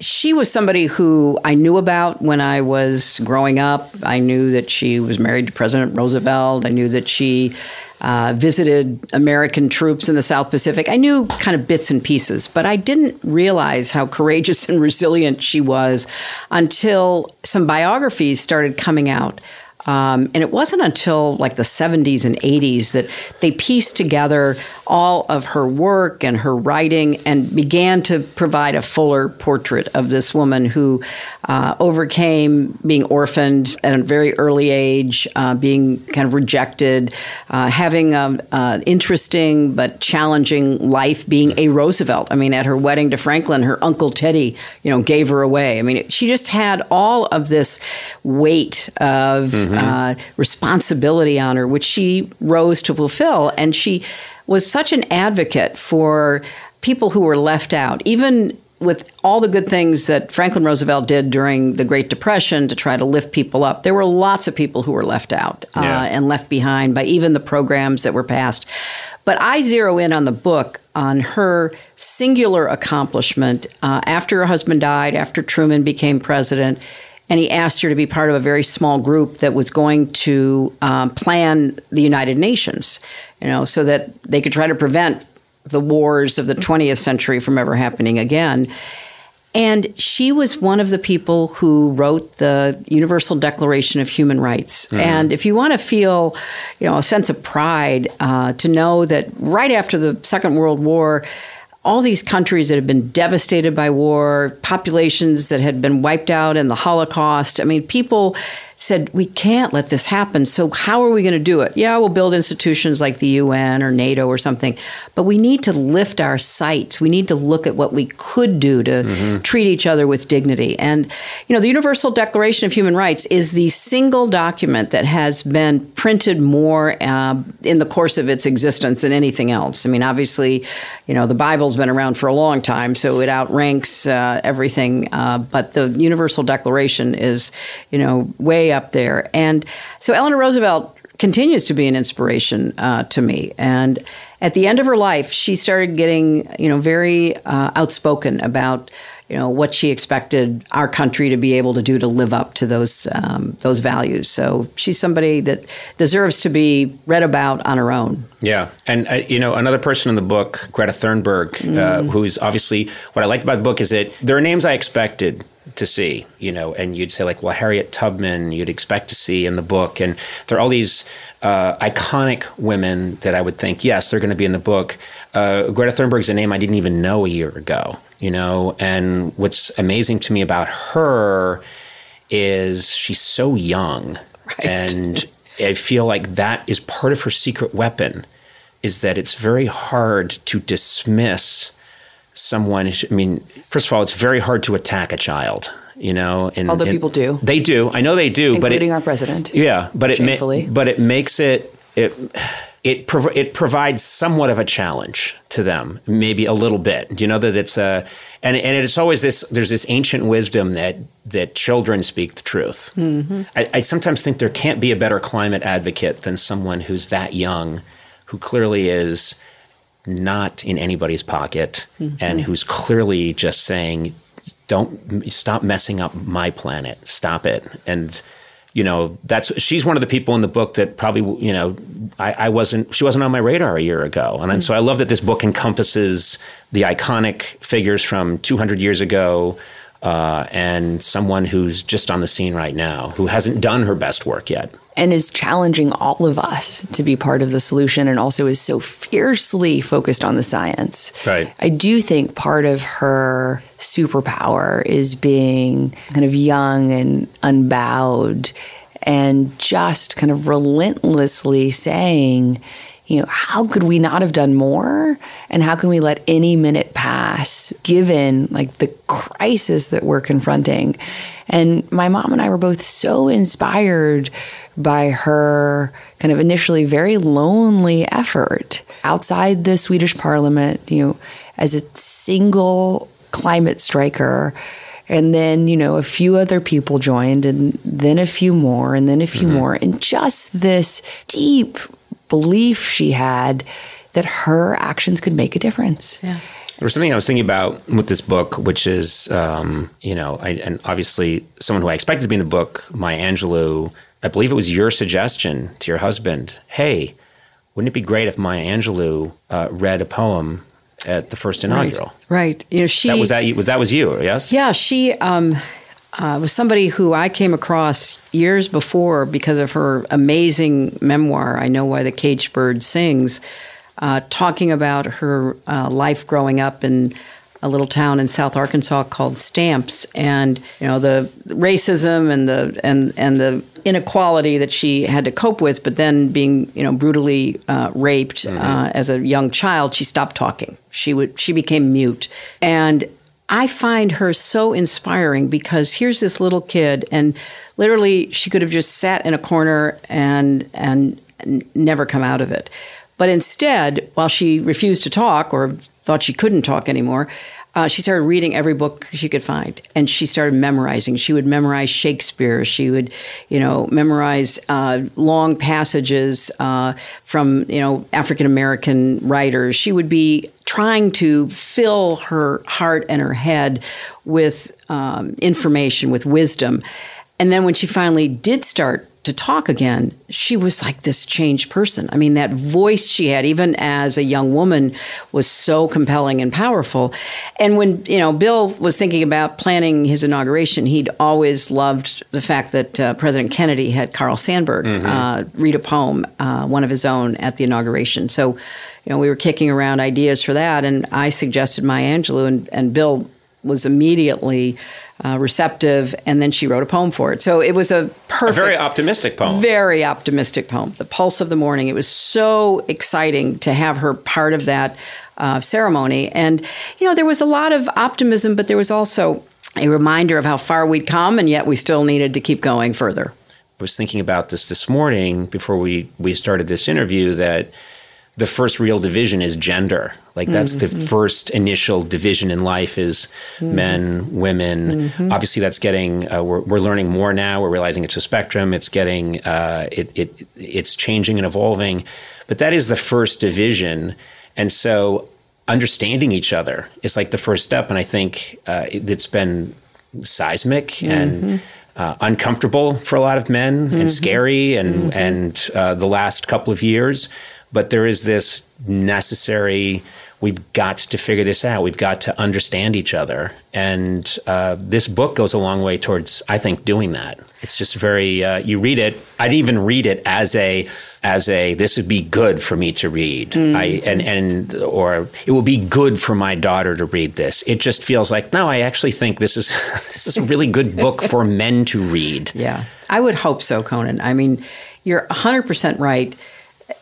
she was somebody who I knew about when I was growing up. I knew that she was married to President Roosevelt. I knew that she uh, visited American troops in the South Pacific. I knew kind of bits and pieces, but I didn't realize how courageous <laughs> and resilient she was until some biographies started coming out. Um, and it wasn't until like the 70s and 80s that they pieced together all of her work and her writing and began to provide a fuller portrait of this woman who uh, overcame being orphaned at a very early age, uh, being kind of rejected, uh, having an uh, interesting but challenging life being a Roosevelt. I mean, at her wedding to Franklin, her uncle Teddy, you know, gave her away. I mean, she just had all of this weight of uh, responsibility on her, which she rose to fulfill. And she was such an advocate for people who were left out, even with all the good things that Franklin Roosevelt did during the Great Depression to try to lift people up, there were lots of people who were left out uh, Yeah. and left behind by even the programs that were passed. But I zero in on the book on her singular accomplishment uh, after her husband died, after Truman became president, and he asked her to be part of a very small group that was going to um, plan the United Nations, you know, so that they could try to prevent the wars of the 20th century from ever happening again. And she was one of the people who wrote the Universal Declaration of Human Rights. And if you want to feel, you know, a sense of pride uh, to know that right after the Second World War, all these countries that had been devastated by war, populations that had been wiped out in the Holocaust. I mean, people said, we can't let this happen. So, how are we going to do it? Yeah, we'll build institutions like the UN or NATO or something, but we need to lift our sights. We need to look at what we could do to treat each other with dignity. And, you know, the Universal Declaration of Human Rights is the single document that has been printed more uh, in the course of its existence than anything else. I mean, obviously, you know, the Bible's been around for a long time, so it outranks uh, everything. Uh, but the Universal Declaration is, you know, way up there. And so Eleanor Roosevelt continues to be an inspiration uh, to me. And at the end of her life, she started getting, you know, very uh, outspoken about, you know, what she expected our country to be able to do to live up to those um, those values. So she's somebody that deserves to be read about on her own. Yeah, and uh, you know another person in the book, Greta Thunberg, uh, who's obviously what I liked about the book is that there are names I expected to see, you know, and you'd say like, well, Harriet Tubman, you'd expect to see in the book, and there are all these uh, iconic women that I would think, yes, they're going to be in the book. Uh, Greta Thunberg's a name I didn't even know a year ago, you know. And what's amazing to me about her is she's so young, and I feel like that is part of her secret weapon. Is that it's very hard to dismiss someone. I mean, first of all, it's very hard to attack a child. You know, and Although and people do. They do. I know they do, but it, including our president. yeah, but it ma- but it makes it it it prov- it provides somewhat of a challenge to them, maybe a little bit. Do you know that it's a and and it's always this. There's this ancient wisdom that that children speak the truth. Mm-hmm. I, I sometimes think there can't be a better climate advocate than someone who's that young, who clearly is not in anybody's pocket, mm-hmm. and who's clearly just saying, "Don't stop messing up my planet. Stop it." And you know, that's she's one of the people in the book that probably you know I, I wasn't she wasn't on my radar a year ago, and so I love that this book encompasses the iconic figures from 200 years ago. Uh, and someone who's just on the scene right now, who hasn't done her best work yet. And is challenging all of us to be part of the solution and also is so fiercely focused on the science. Right. I do think part of her superpower is being kind of young and unbowed and just kind of relentlessly saying, you know, how could we not have done more? And how can we let any minute pass given like the crisis that we're confronting? And my mom and I were both so inspired by her kind of initially very lonely effort outside the Swedish parliament, you know, as a single climate striker. And then, you know, a few other people joined, and then a few more, and then a few more. And just this deep belief she had that her actions could make a difference. Yeah. There was something I was thinking about with this book, which is, um, you know, I, and obviously someone who I expected to be in the book, Maya Angelou. I believe it was your suggestion to your husband. Hey, wouldn't it be great if Maya Angelou uh, read a poem at the first inaugural? Right. You know, she That was that. you- Was that was you? Yes. Yeah, she um, uh, was somebody who I came across years before because of her amazing memoir. I know why the caged bird sings, uh, talking about her uh, life growing up in a little town in South Arkansas called Stamps, and you know the racism and the and and the inequality that she had to cope with. But then being you know brutally uh, raped uh, as a young child, she stopped talking. She would she became mute, and I find her so inspiring because here's this little kid, and literally she could have just sat in a corner and and never come out of it. But instead, while she refused to talk or thought she couldn't talk anymore, uh, she started reading every book she could find, and she started memorizing. She would memorize Shakespeare. She would, you know, memorize uh, long passages uh, from you know African American writers. She would be trying to fill her heart and her head with um, information, with wisdom. And then when she finally did start to talk again, she was like this changed person. I mean, that voice she had, even as a young woman, was so compelling and powerful. And when, you know, Bill was thinking about planning his inauguration, he'd always loved the fact that uh, President Kennedy had Carl Sandburg uh, read a poem, uh, one of his own, at the inauguration. So, you know, we were kicking around ideas for that, and I suggested Maya Angelou, and, and Bill was immediately uh, receptive, and then she wrote a poem for it. So it was a A perfect, very optimistic poem. very optimistic poem. The Pulse of the Morning. It was so exciting to have her part of that uh, ceremony, and you know there was a lot of optimism, but there was also a reminder of how far we'd come, and yet we still needed to keep going further. I was thinking about this this morning before we we started this interview that the first real division is gender. Like that's the first initial division in life is men, women. Obviously, that's getting. Uh, we're, we're learning more now. We're realizing it's a spectrum. It's getting. Uh, it, it it's changing and evolving, but that is the first division, and so understanding each other is like the first step. And I think uh, it, it's been seismic and uh, uncomfortable for a lot of men and scary and and uh, the last couple of years but there is this necessary. We've got to figure this out. We've got to understand each other, and uh, this book goes a long way towards, I think, doing that. It's just very. Uh, you read it. I'd even read it as a as a this would be good for me to read. I and and or it would be good for my daughter to read this. It just feels like no. I actually think this is <laughs> this is a really good book for men to read. Yeah, I would hope so, Conan. I mean, you're 100% right.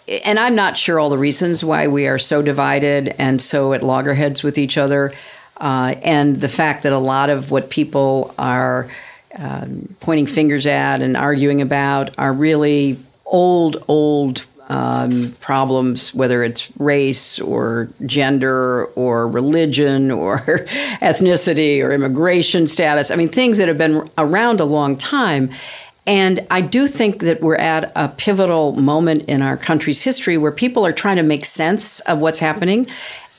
And I'm not sure all the reasons why we are so divided and so at loggerheads with each other. Uh, and the fact that a lot of what people are um, pointing fingers at and arguing about are really old, old um, problems, whether it's race or gender or religion or <laughs> ethnicity or immigration status. I mean, things that have been around a long time. And I do think that we're at a pivotal moment in our country's history where people are trying to make sense of what's happening.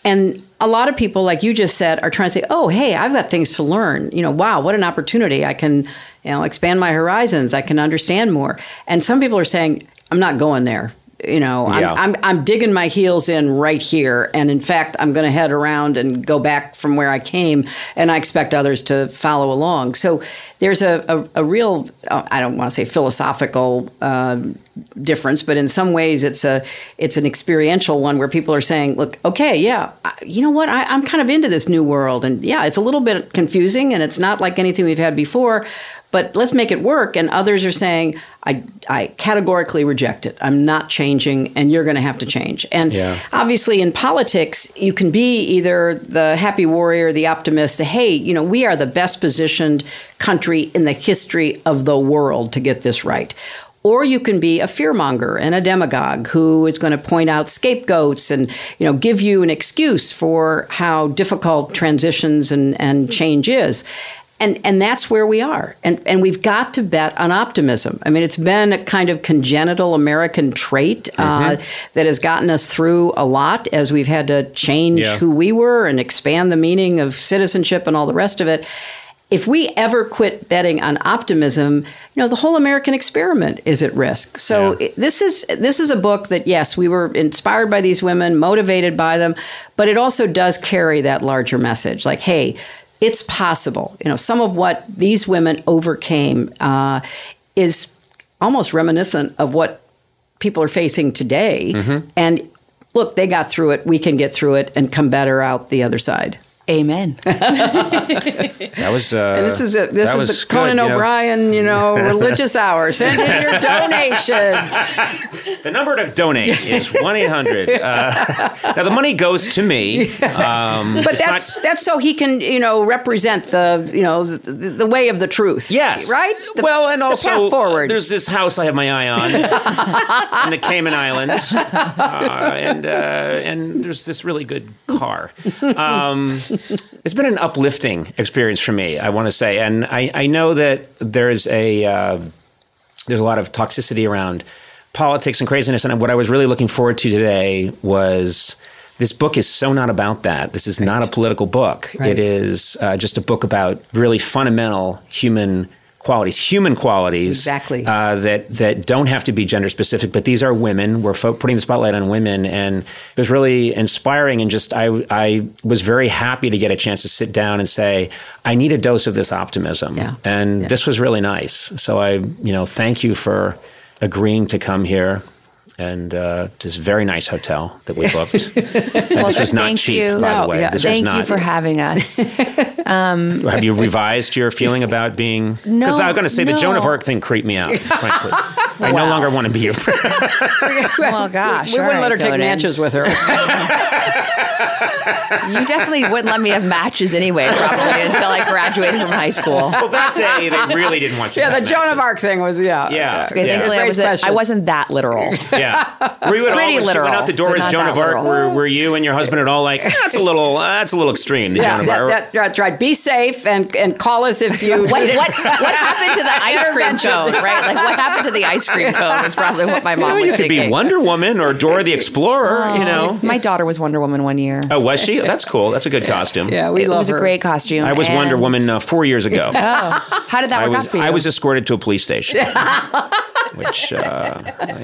And a lot of people, like you just said, are trying to say, "Oh, hey, I've got things to learn. You know, wow, what an opportunity! I can, you know, expand my horizons. I can understand more." And some people are saying, "I'm not going there. You know, Yeah. I'm, I'm I'm digging my heels in right here, and in fact, I'm going to head around and go back from where I came, and I expect others to follow along." So there's a a, a real, uh, I don't want to say philosophical. Um, difference but in some ways it's a it's an experiential one where people are saying look okay yeah I, you know what I, i'm kind of into this new world and yeah it's a little bit confusing and it's not like anything we've had before but let's make it work. And others are saying i i categorically reject it. I'm not changing and you're going to have to change. And Yeah. obviously in politics you can be either the happy warrior the optimist the hey you know we are the best positioned country in the history of the world to get this right. Or you can be a fearmonger and a demagogue who is going to point out scapegoats and you know give you an excuse for how difficult transitions and, and change is and and that's where we are and and we've got to bet on optimism i mean it's been a kind of congenital american trait uh, that has gotten us through a lot as we've had to change Yeah. who we were and expand the meaning of citizenship and all the rest of it if we ever quit betting on optimism, you know, the whole American experiment is at risk. So Yeah. this is this is a book that yes, we were inspired by these women, motivated by them, but it also does carry that larger message like hey, it's possible. You know, some of what these women overcame uh, is almost reminiscent of what people are facing today. And look, they got through it. We can get through it and come better out the other side. Amen. <laughs> That was. Uh, And this is a, this that is was the Conan good, you know. O'Brien, you know, <laughs> religious hour. Send in your donations. The number to donate is one eight hundred. Uh, Now the money goes to me. <laughs> Um, But that's not- that's so he can you know represent the you know the, the way of the truth. Yes. right. The- well, and the also path forward. there's this house I have my eye on in the Cayman Islands, uh, and uh, and there's this really good car. Um, <laughs> it's been an uplifting experience for me, I want to say, and I, I know that there's a uh, there's a lot of toxicity around politics and craziness. And what I was really looking forward to today was this book is so not about that. This is not a political book. Right. It is uh, just a book about really fundamental human qualities, human qualities, Exactly. uh, that that don't have to be gender specific. But these are women. We're fo- putting the spotlight on women, and it was really inspiring. And just I I was very happy to get a chance to sit down and say I need a dose of this optimism. Yeah. And Yeah. this was really nice. So I, you know, thank you for agreeing to come here and uh, this very nice hotel that we booked. <laughs> And this was not thank cheap, you. by No, the way. yeah. This Thank was you for having us. <laughs> Have you revised your feeling about being? No, Because I'm going to say the Joan of. Arc thing creeped me out. <laughs> Frankly, I no longer want to be your friend. well, gosh, we all wouldn't let her take Conan. matches with her. You definitely wouldn't let me have matches anyway, probably until I graduated from high school. well, that day they really didn't want you. yeah, to the have Joan of. Arc thing was yeah. Yeah. Okay, Yeah. thankfully I, was, I wasn't that literal. Yeah. <laughs> Were you at all Pretty when she went out the door as Joan of Arc? Were, were you and your husband at all like that's a little uh, that's a little extreme? The Yeah, Joan of Arc. that, that's right. Be safe and, and call us if you <laughs> What, what, what happened to the <laughs> ice cream Intervention. cone, right? Like, what happened to the ice cream cone is probably what my mom Well, was you could thinking. be Wonder Woman or Dora the Explorer. you know. My daughter was Wonder Woman one year. Oh, was she? That's cool. That's a good costume. Yeah, we love it love was her. a great costume. I was Wonder Woman uh, four years ago. Oh, how did that I work was out for you? I was escorted to a police station. which uh,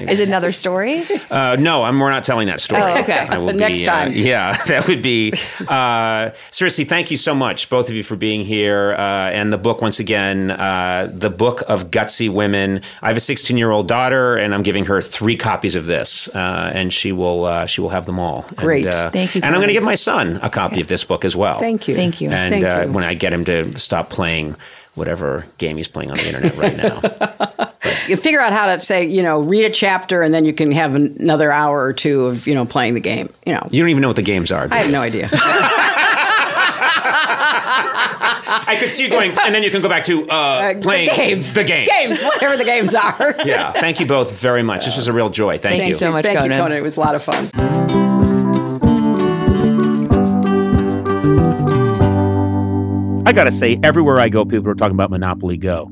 Is another story? Uh, no, I'm, we're not telling that story. Oh, okay. Next be, time. Uh, yeah, <laughs> that would be. Uh, seriously, thank you so much, both of you, for being here. Uh, and the book, once again, uh, the book of gutsy women. I have a 16 year old daughter, and I'm giving her three copies of this, uh, and she will uh, she will have them all. Great. And, Thank you, And I'm going to give my son a copy of this book as well. Thank you. Thank you. And Thank you. when I get him to stop playing whatever game he's playing on the internet right now. <laughs> You figure out how to say, you know, read a chapter and then you can have another hour or two of, you know, playing the game. You know, you don't even know what the games are. I have you? no idea. <laughs> I could see you going, and then you can go back to uh, playing the games. The games. <laughs> Games, whatever the games are. Yeah. Thank you both very much. This was a real joy. Thank, Thank you so much, Thank Conan. you, Conan. It was a lot of fun. I gotta say, everywhere I go, people are talking about Monopoly Go.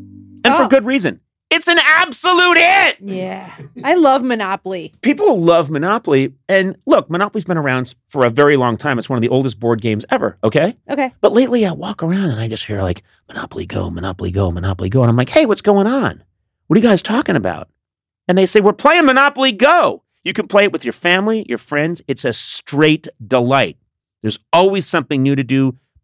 And for Oh. good reason. It's an absolute hit! Yeah. I love Monopoly. People love Monopoly. And look, Monopoly's been around for a very long time. It's one of the oldest board games ever, okay? Okay. But lately I walk around and I just hear like, Monopoly Go, Monopoly Go, Monopoly Go. And I'm like, hey, what's going on? What are you guys talking about? And they say, we're playing Monopoly Go. You can play it with your family, your friends. It's a straight delight. There's always something new to do.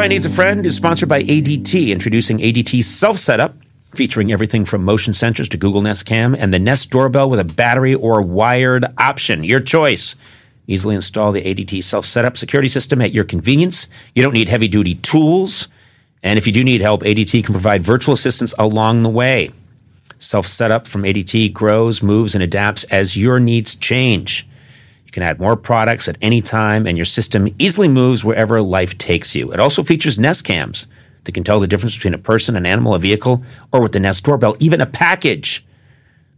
O'Brien Needs a Friend is sponsored by ADT, introducing ADT Self Setup, featuring everything from motion sensors to Google Nest Cam and the Nest doorbell with a battery or wired option. Your choice. Easily install the ADT Self Setup security system at your convenience. You don't need heavy duty tools. And if you do need help, ADT can provide virtual assistance along the way. Self setup from ADT grows, moves, and adapts as your needs change. You can add more products at any time, and your system easily moves wherever life takes you. It also features Nest cams that can tell the difference between a person, an animal, a vehicle, or with the Nest doorbell, even a package.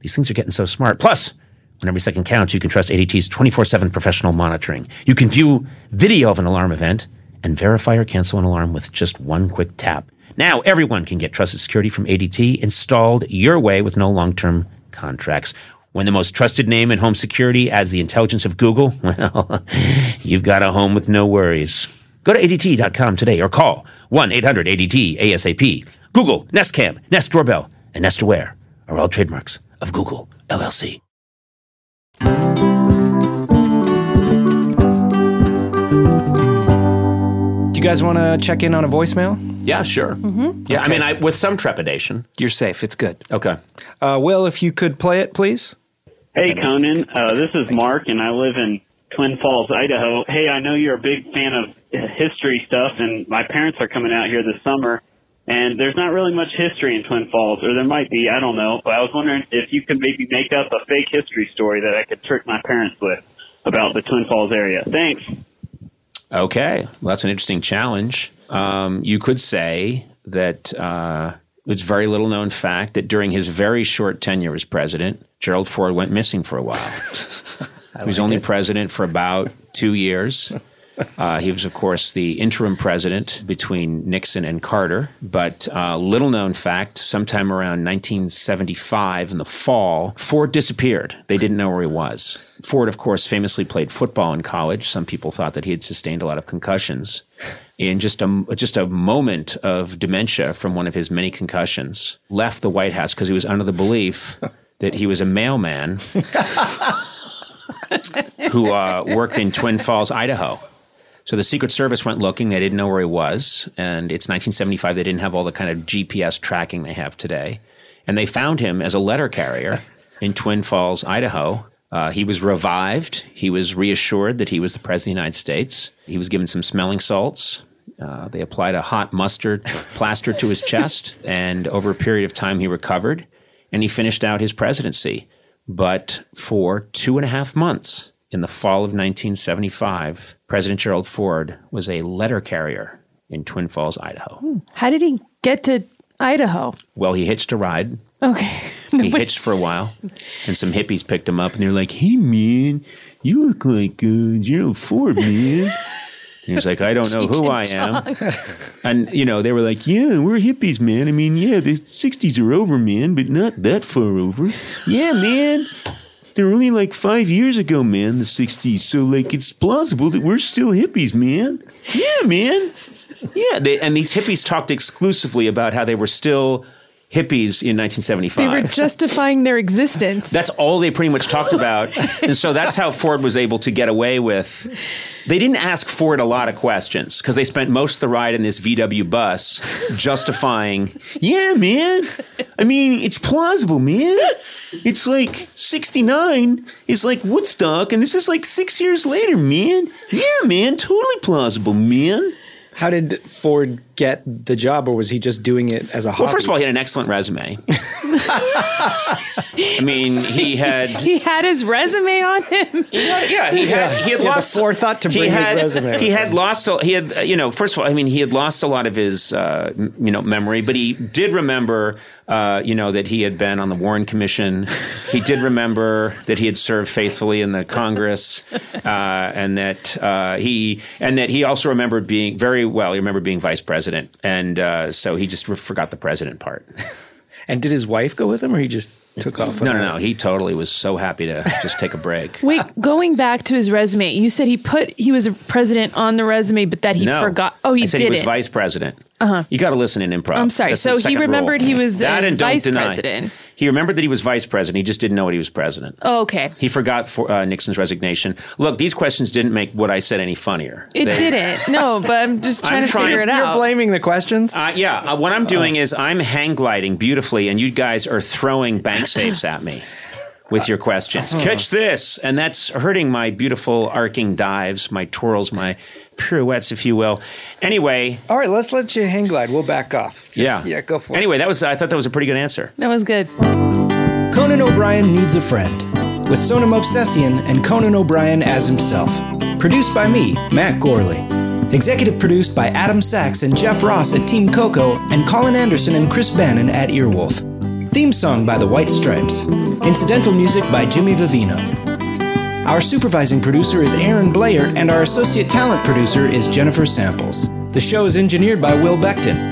These things are getting so smart. Plus, when every second counts, you can trust ADT's 24 7 professional monitoring. You can view video of an alarm event and verify or cancel an alarm with just one quick tap. Now, everyone can get trusted security from ADT installed your way with no long term contracts. When the most trusted name in home security adds the intelligence of Google, <laughs> well, you've got a home with no worries. Go to ADT.com today or call 1 800 ADT ASAP. Google, Nest Cam, Nest Doorbell, and Nest Aware are all trademarks of Google LLC. Do you guys want to check in on a voicemail? Yeah, sure. Yeah, I mean, I, with some trepidation. You're safe. It's good. Okay. Uh, Will, if you could play it, please. Hey, Conan. Uh, this is Mark, and I live in Twin Falls, Idaho. Hey, I know you're a big fan of history stuff, and my parents are coming out here this summer, and there's not really much history in Twin Falls, or there might be, I don't know. But I was wondering if you could maybe make up a fake history story that I could trick my parents with about the Twin Falls area. Thanks. Okay. Well, that's an interesting challenge. Um, you could say that uh, it's very little known fact that during his very short tenure as president, Gerald Ford went missing for a while. <laughs> he was only president for about two years. <laughs> Uh, he was, of course, the interim president between Nixon and Carter. But uh, little known fact sometime around 1975 in the fall, Ford disappeared. They didn't know where he was. Ford, of course, famously played football in college. Some people thought that he had sustained a lot of concussions. In just a, just a moment of dementia from one of his many concussions, left the White House because he was under the belief <laughs> that he was a mailman who uh, worked in Twin Falls, Idaho. So the Secret Service went looking. They didn't know where he was. And it's 1975. They didn't have all the kind of GPS tracking they have today. And they found him as a letter carrier in Twin Falls, Idaho. Uh, he was revived. He was reassured that he was the president of the United States. He was given some smelling salts. Uh, they applied a hot mustard plaster to his chest, and over a period of time, he recovered and he finished out his presidency. But for two and a half months in the fall of 1975, President Gerald Ford was a letter carrier in Twin Falls, Idaho. How did he get to Idaho? Well, he hitched a ride. Okay. <laughs> He hitched for a while, and some hippies picked him up, and they're like, "Hey, man, you look like uh, Gerald Ford, man." <laughs> And he was like, "I don't know who I am," <laughs> and you know, they were like, "Yeah, we're hippies, man. I mean, yeah, the '60s are over, man, but not that far over. Yeah, man." They're only like five years ago, man, the 60s. So, like, it's plausible that we're still hippies, man. Yeah, man. Yeah. They, and these hippies talked exclusively about how they were still hippies in 1975. They were justifying their existence. That's all they pretty much talked about. and so that's how Ford was able to get away with. They didn't ask Ford a lot of questions because they spent most of the ride in this VW bus justifying, yeah, man. I mean, it's plausible, man. It's like 69 is like Woodstock, and this is like six years later, man. Yeah, man, totally plausible, man. How did Ford get the job, or was he just doing it as a hobby? Well, first of all, he had an excellent resume. I mean, he had <laughs> He had his resume on him. Yeah, yeah, he had he had He had the lost forethought to he bring his resume He had him. lost. a- He had you know. First of all, I mean, he had lost a lot of his uh, you know memory, but he did remember uh, you know that he had been on the Warren Commission. he did remember that he had served faithfully in the Congress, uh, and that uh, he and that he also remembered being very well. He remembered being vice president, and uh, so he just forgot the president part. <laughs> and did his wife go with him, or he just took off? No, no, no. He totally was so happy to just take a break. <laughs> Wait, going back to his resume, you said he put he was a president on the resume, but that he no. forgot. Oh, he I said did he was it. vice president. Uh-huh. You got to listen in improv. I'm sorry. That's So he second rule. remembered he was, that uh, and don't vice deny. president. He remembered that he was vice president. He just didn't know what he was president. Oh, okay. He forgot for, uh, Nixon's resignation. Look, these questions didn't make what I said any funnier. It They- didn't. No, but I'm just <laughs> trying I'm to trying- figure it out. You're blaming the questions. Uh, yeah, uh, what I'm doing is I'm hang gliding beautifully, and you guys are throwing bank safes at me with your uh-huh. questions. Uh-huh. Catch this, and that's hurting my beautiful arcing dives, my twirls, my pirouettes, if you will. Anyway, All right, let's let you hang glide. We'll back off. Just- yeah, yeah, go for it. Anyway, that was I thought that was a pretty good answer. that was good. Conan O'Brien Needs a Friend, with Sona Movsesian and Conan O'Brien as himself. Produced by me, Matt Gourley. Executive produced by Adam Sachs and Jeff Ross at Team Coco, and Colin Anderson and Chris Bannon at Earwolf. Theme song by the White Stripes. Incidental music by Jimmy Vivino. Our supervising producer is Aaron Blair, and our associate talent producer is Jennifer Samples. The show is engineered by Will Beckton.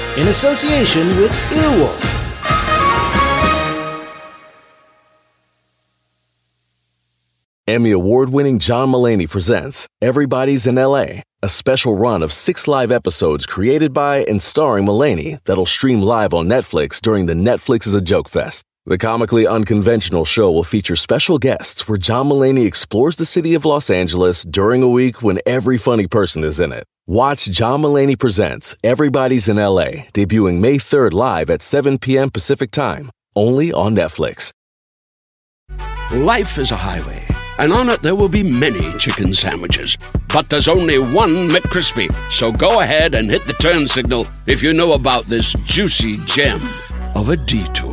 in association with Earwolf. Emmy award winning John Mulaney presents Everybody's in LA, a special run of six live episodes created by and starring Mulaney that'll stream live on Netflix during the Netflix is a Joke Fest. The comically unconventional show will feature special guests where John Mulaney explores the city of Los Angeles during a week when every funny person is in it. Watch John Mulaney Presents Everybody's in LA, debuting May 3rd live at 7 p.m. Pacific Time, only on Netflix. Life is a highway, and on it there will be many chicken sandwiches. But there's only one McCrispy. So go ahead and hit the turn signal if you know about this juicy gem of a detour.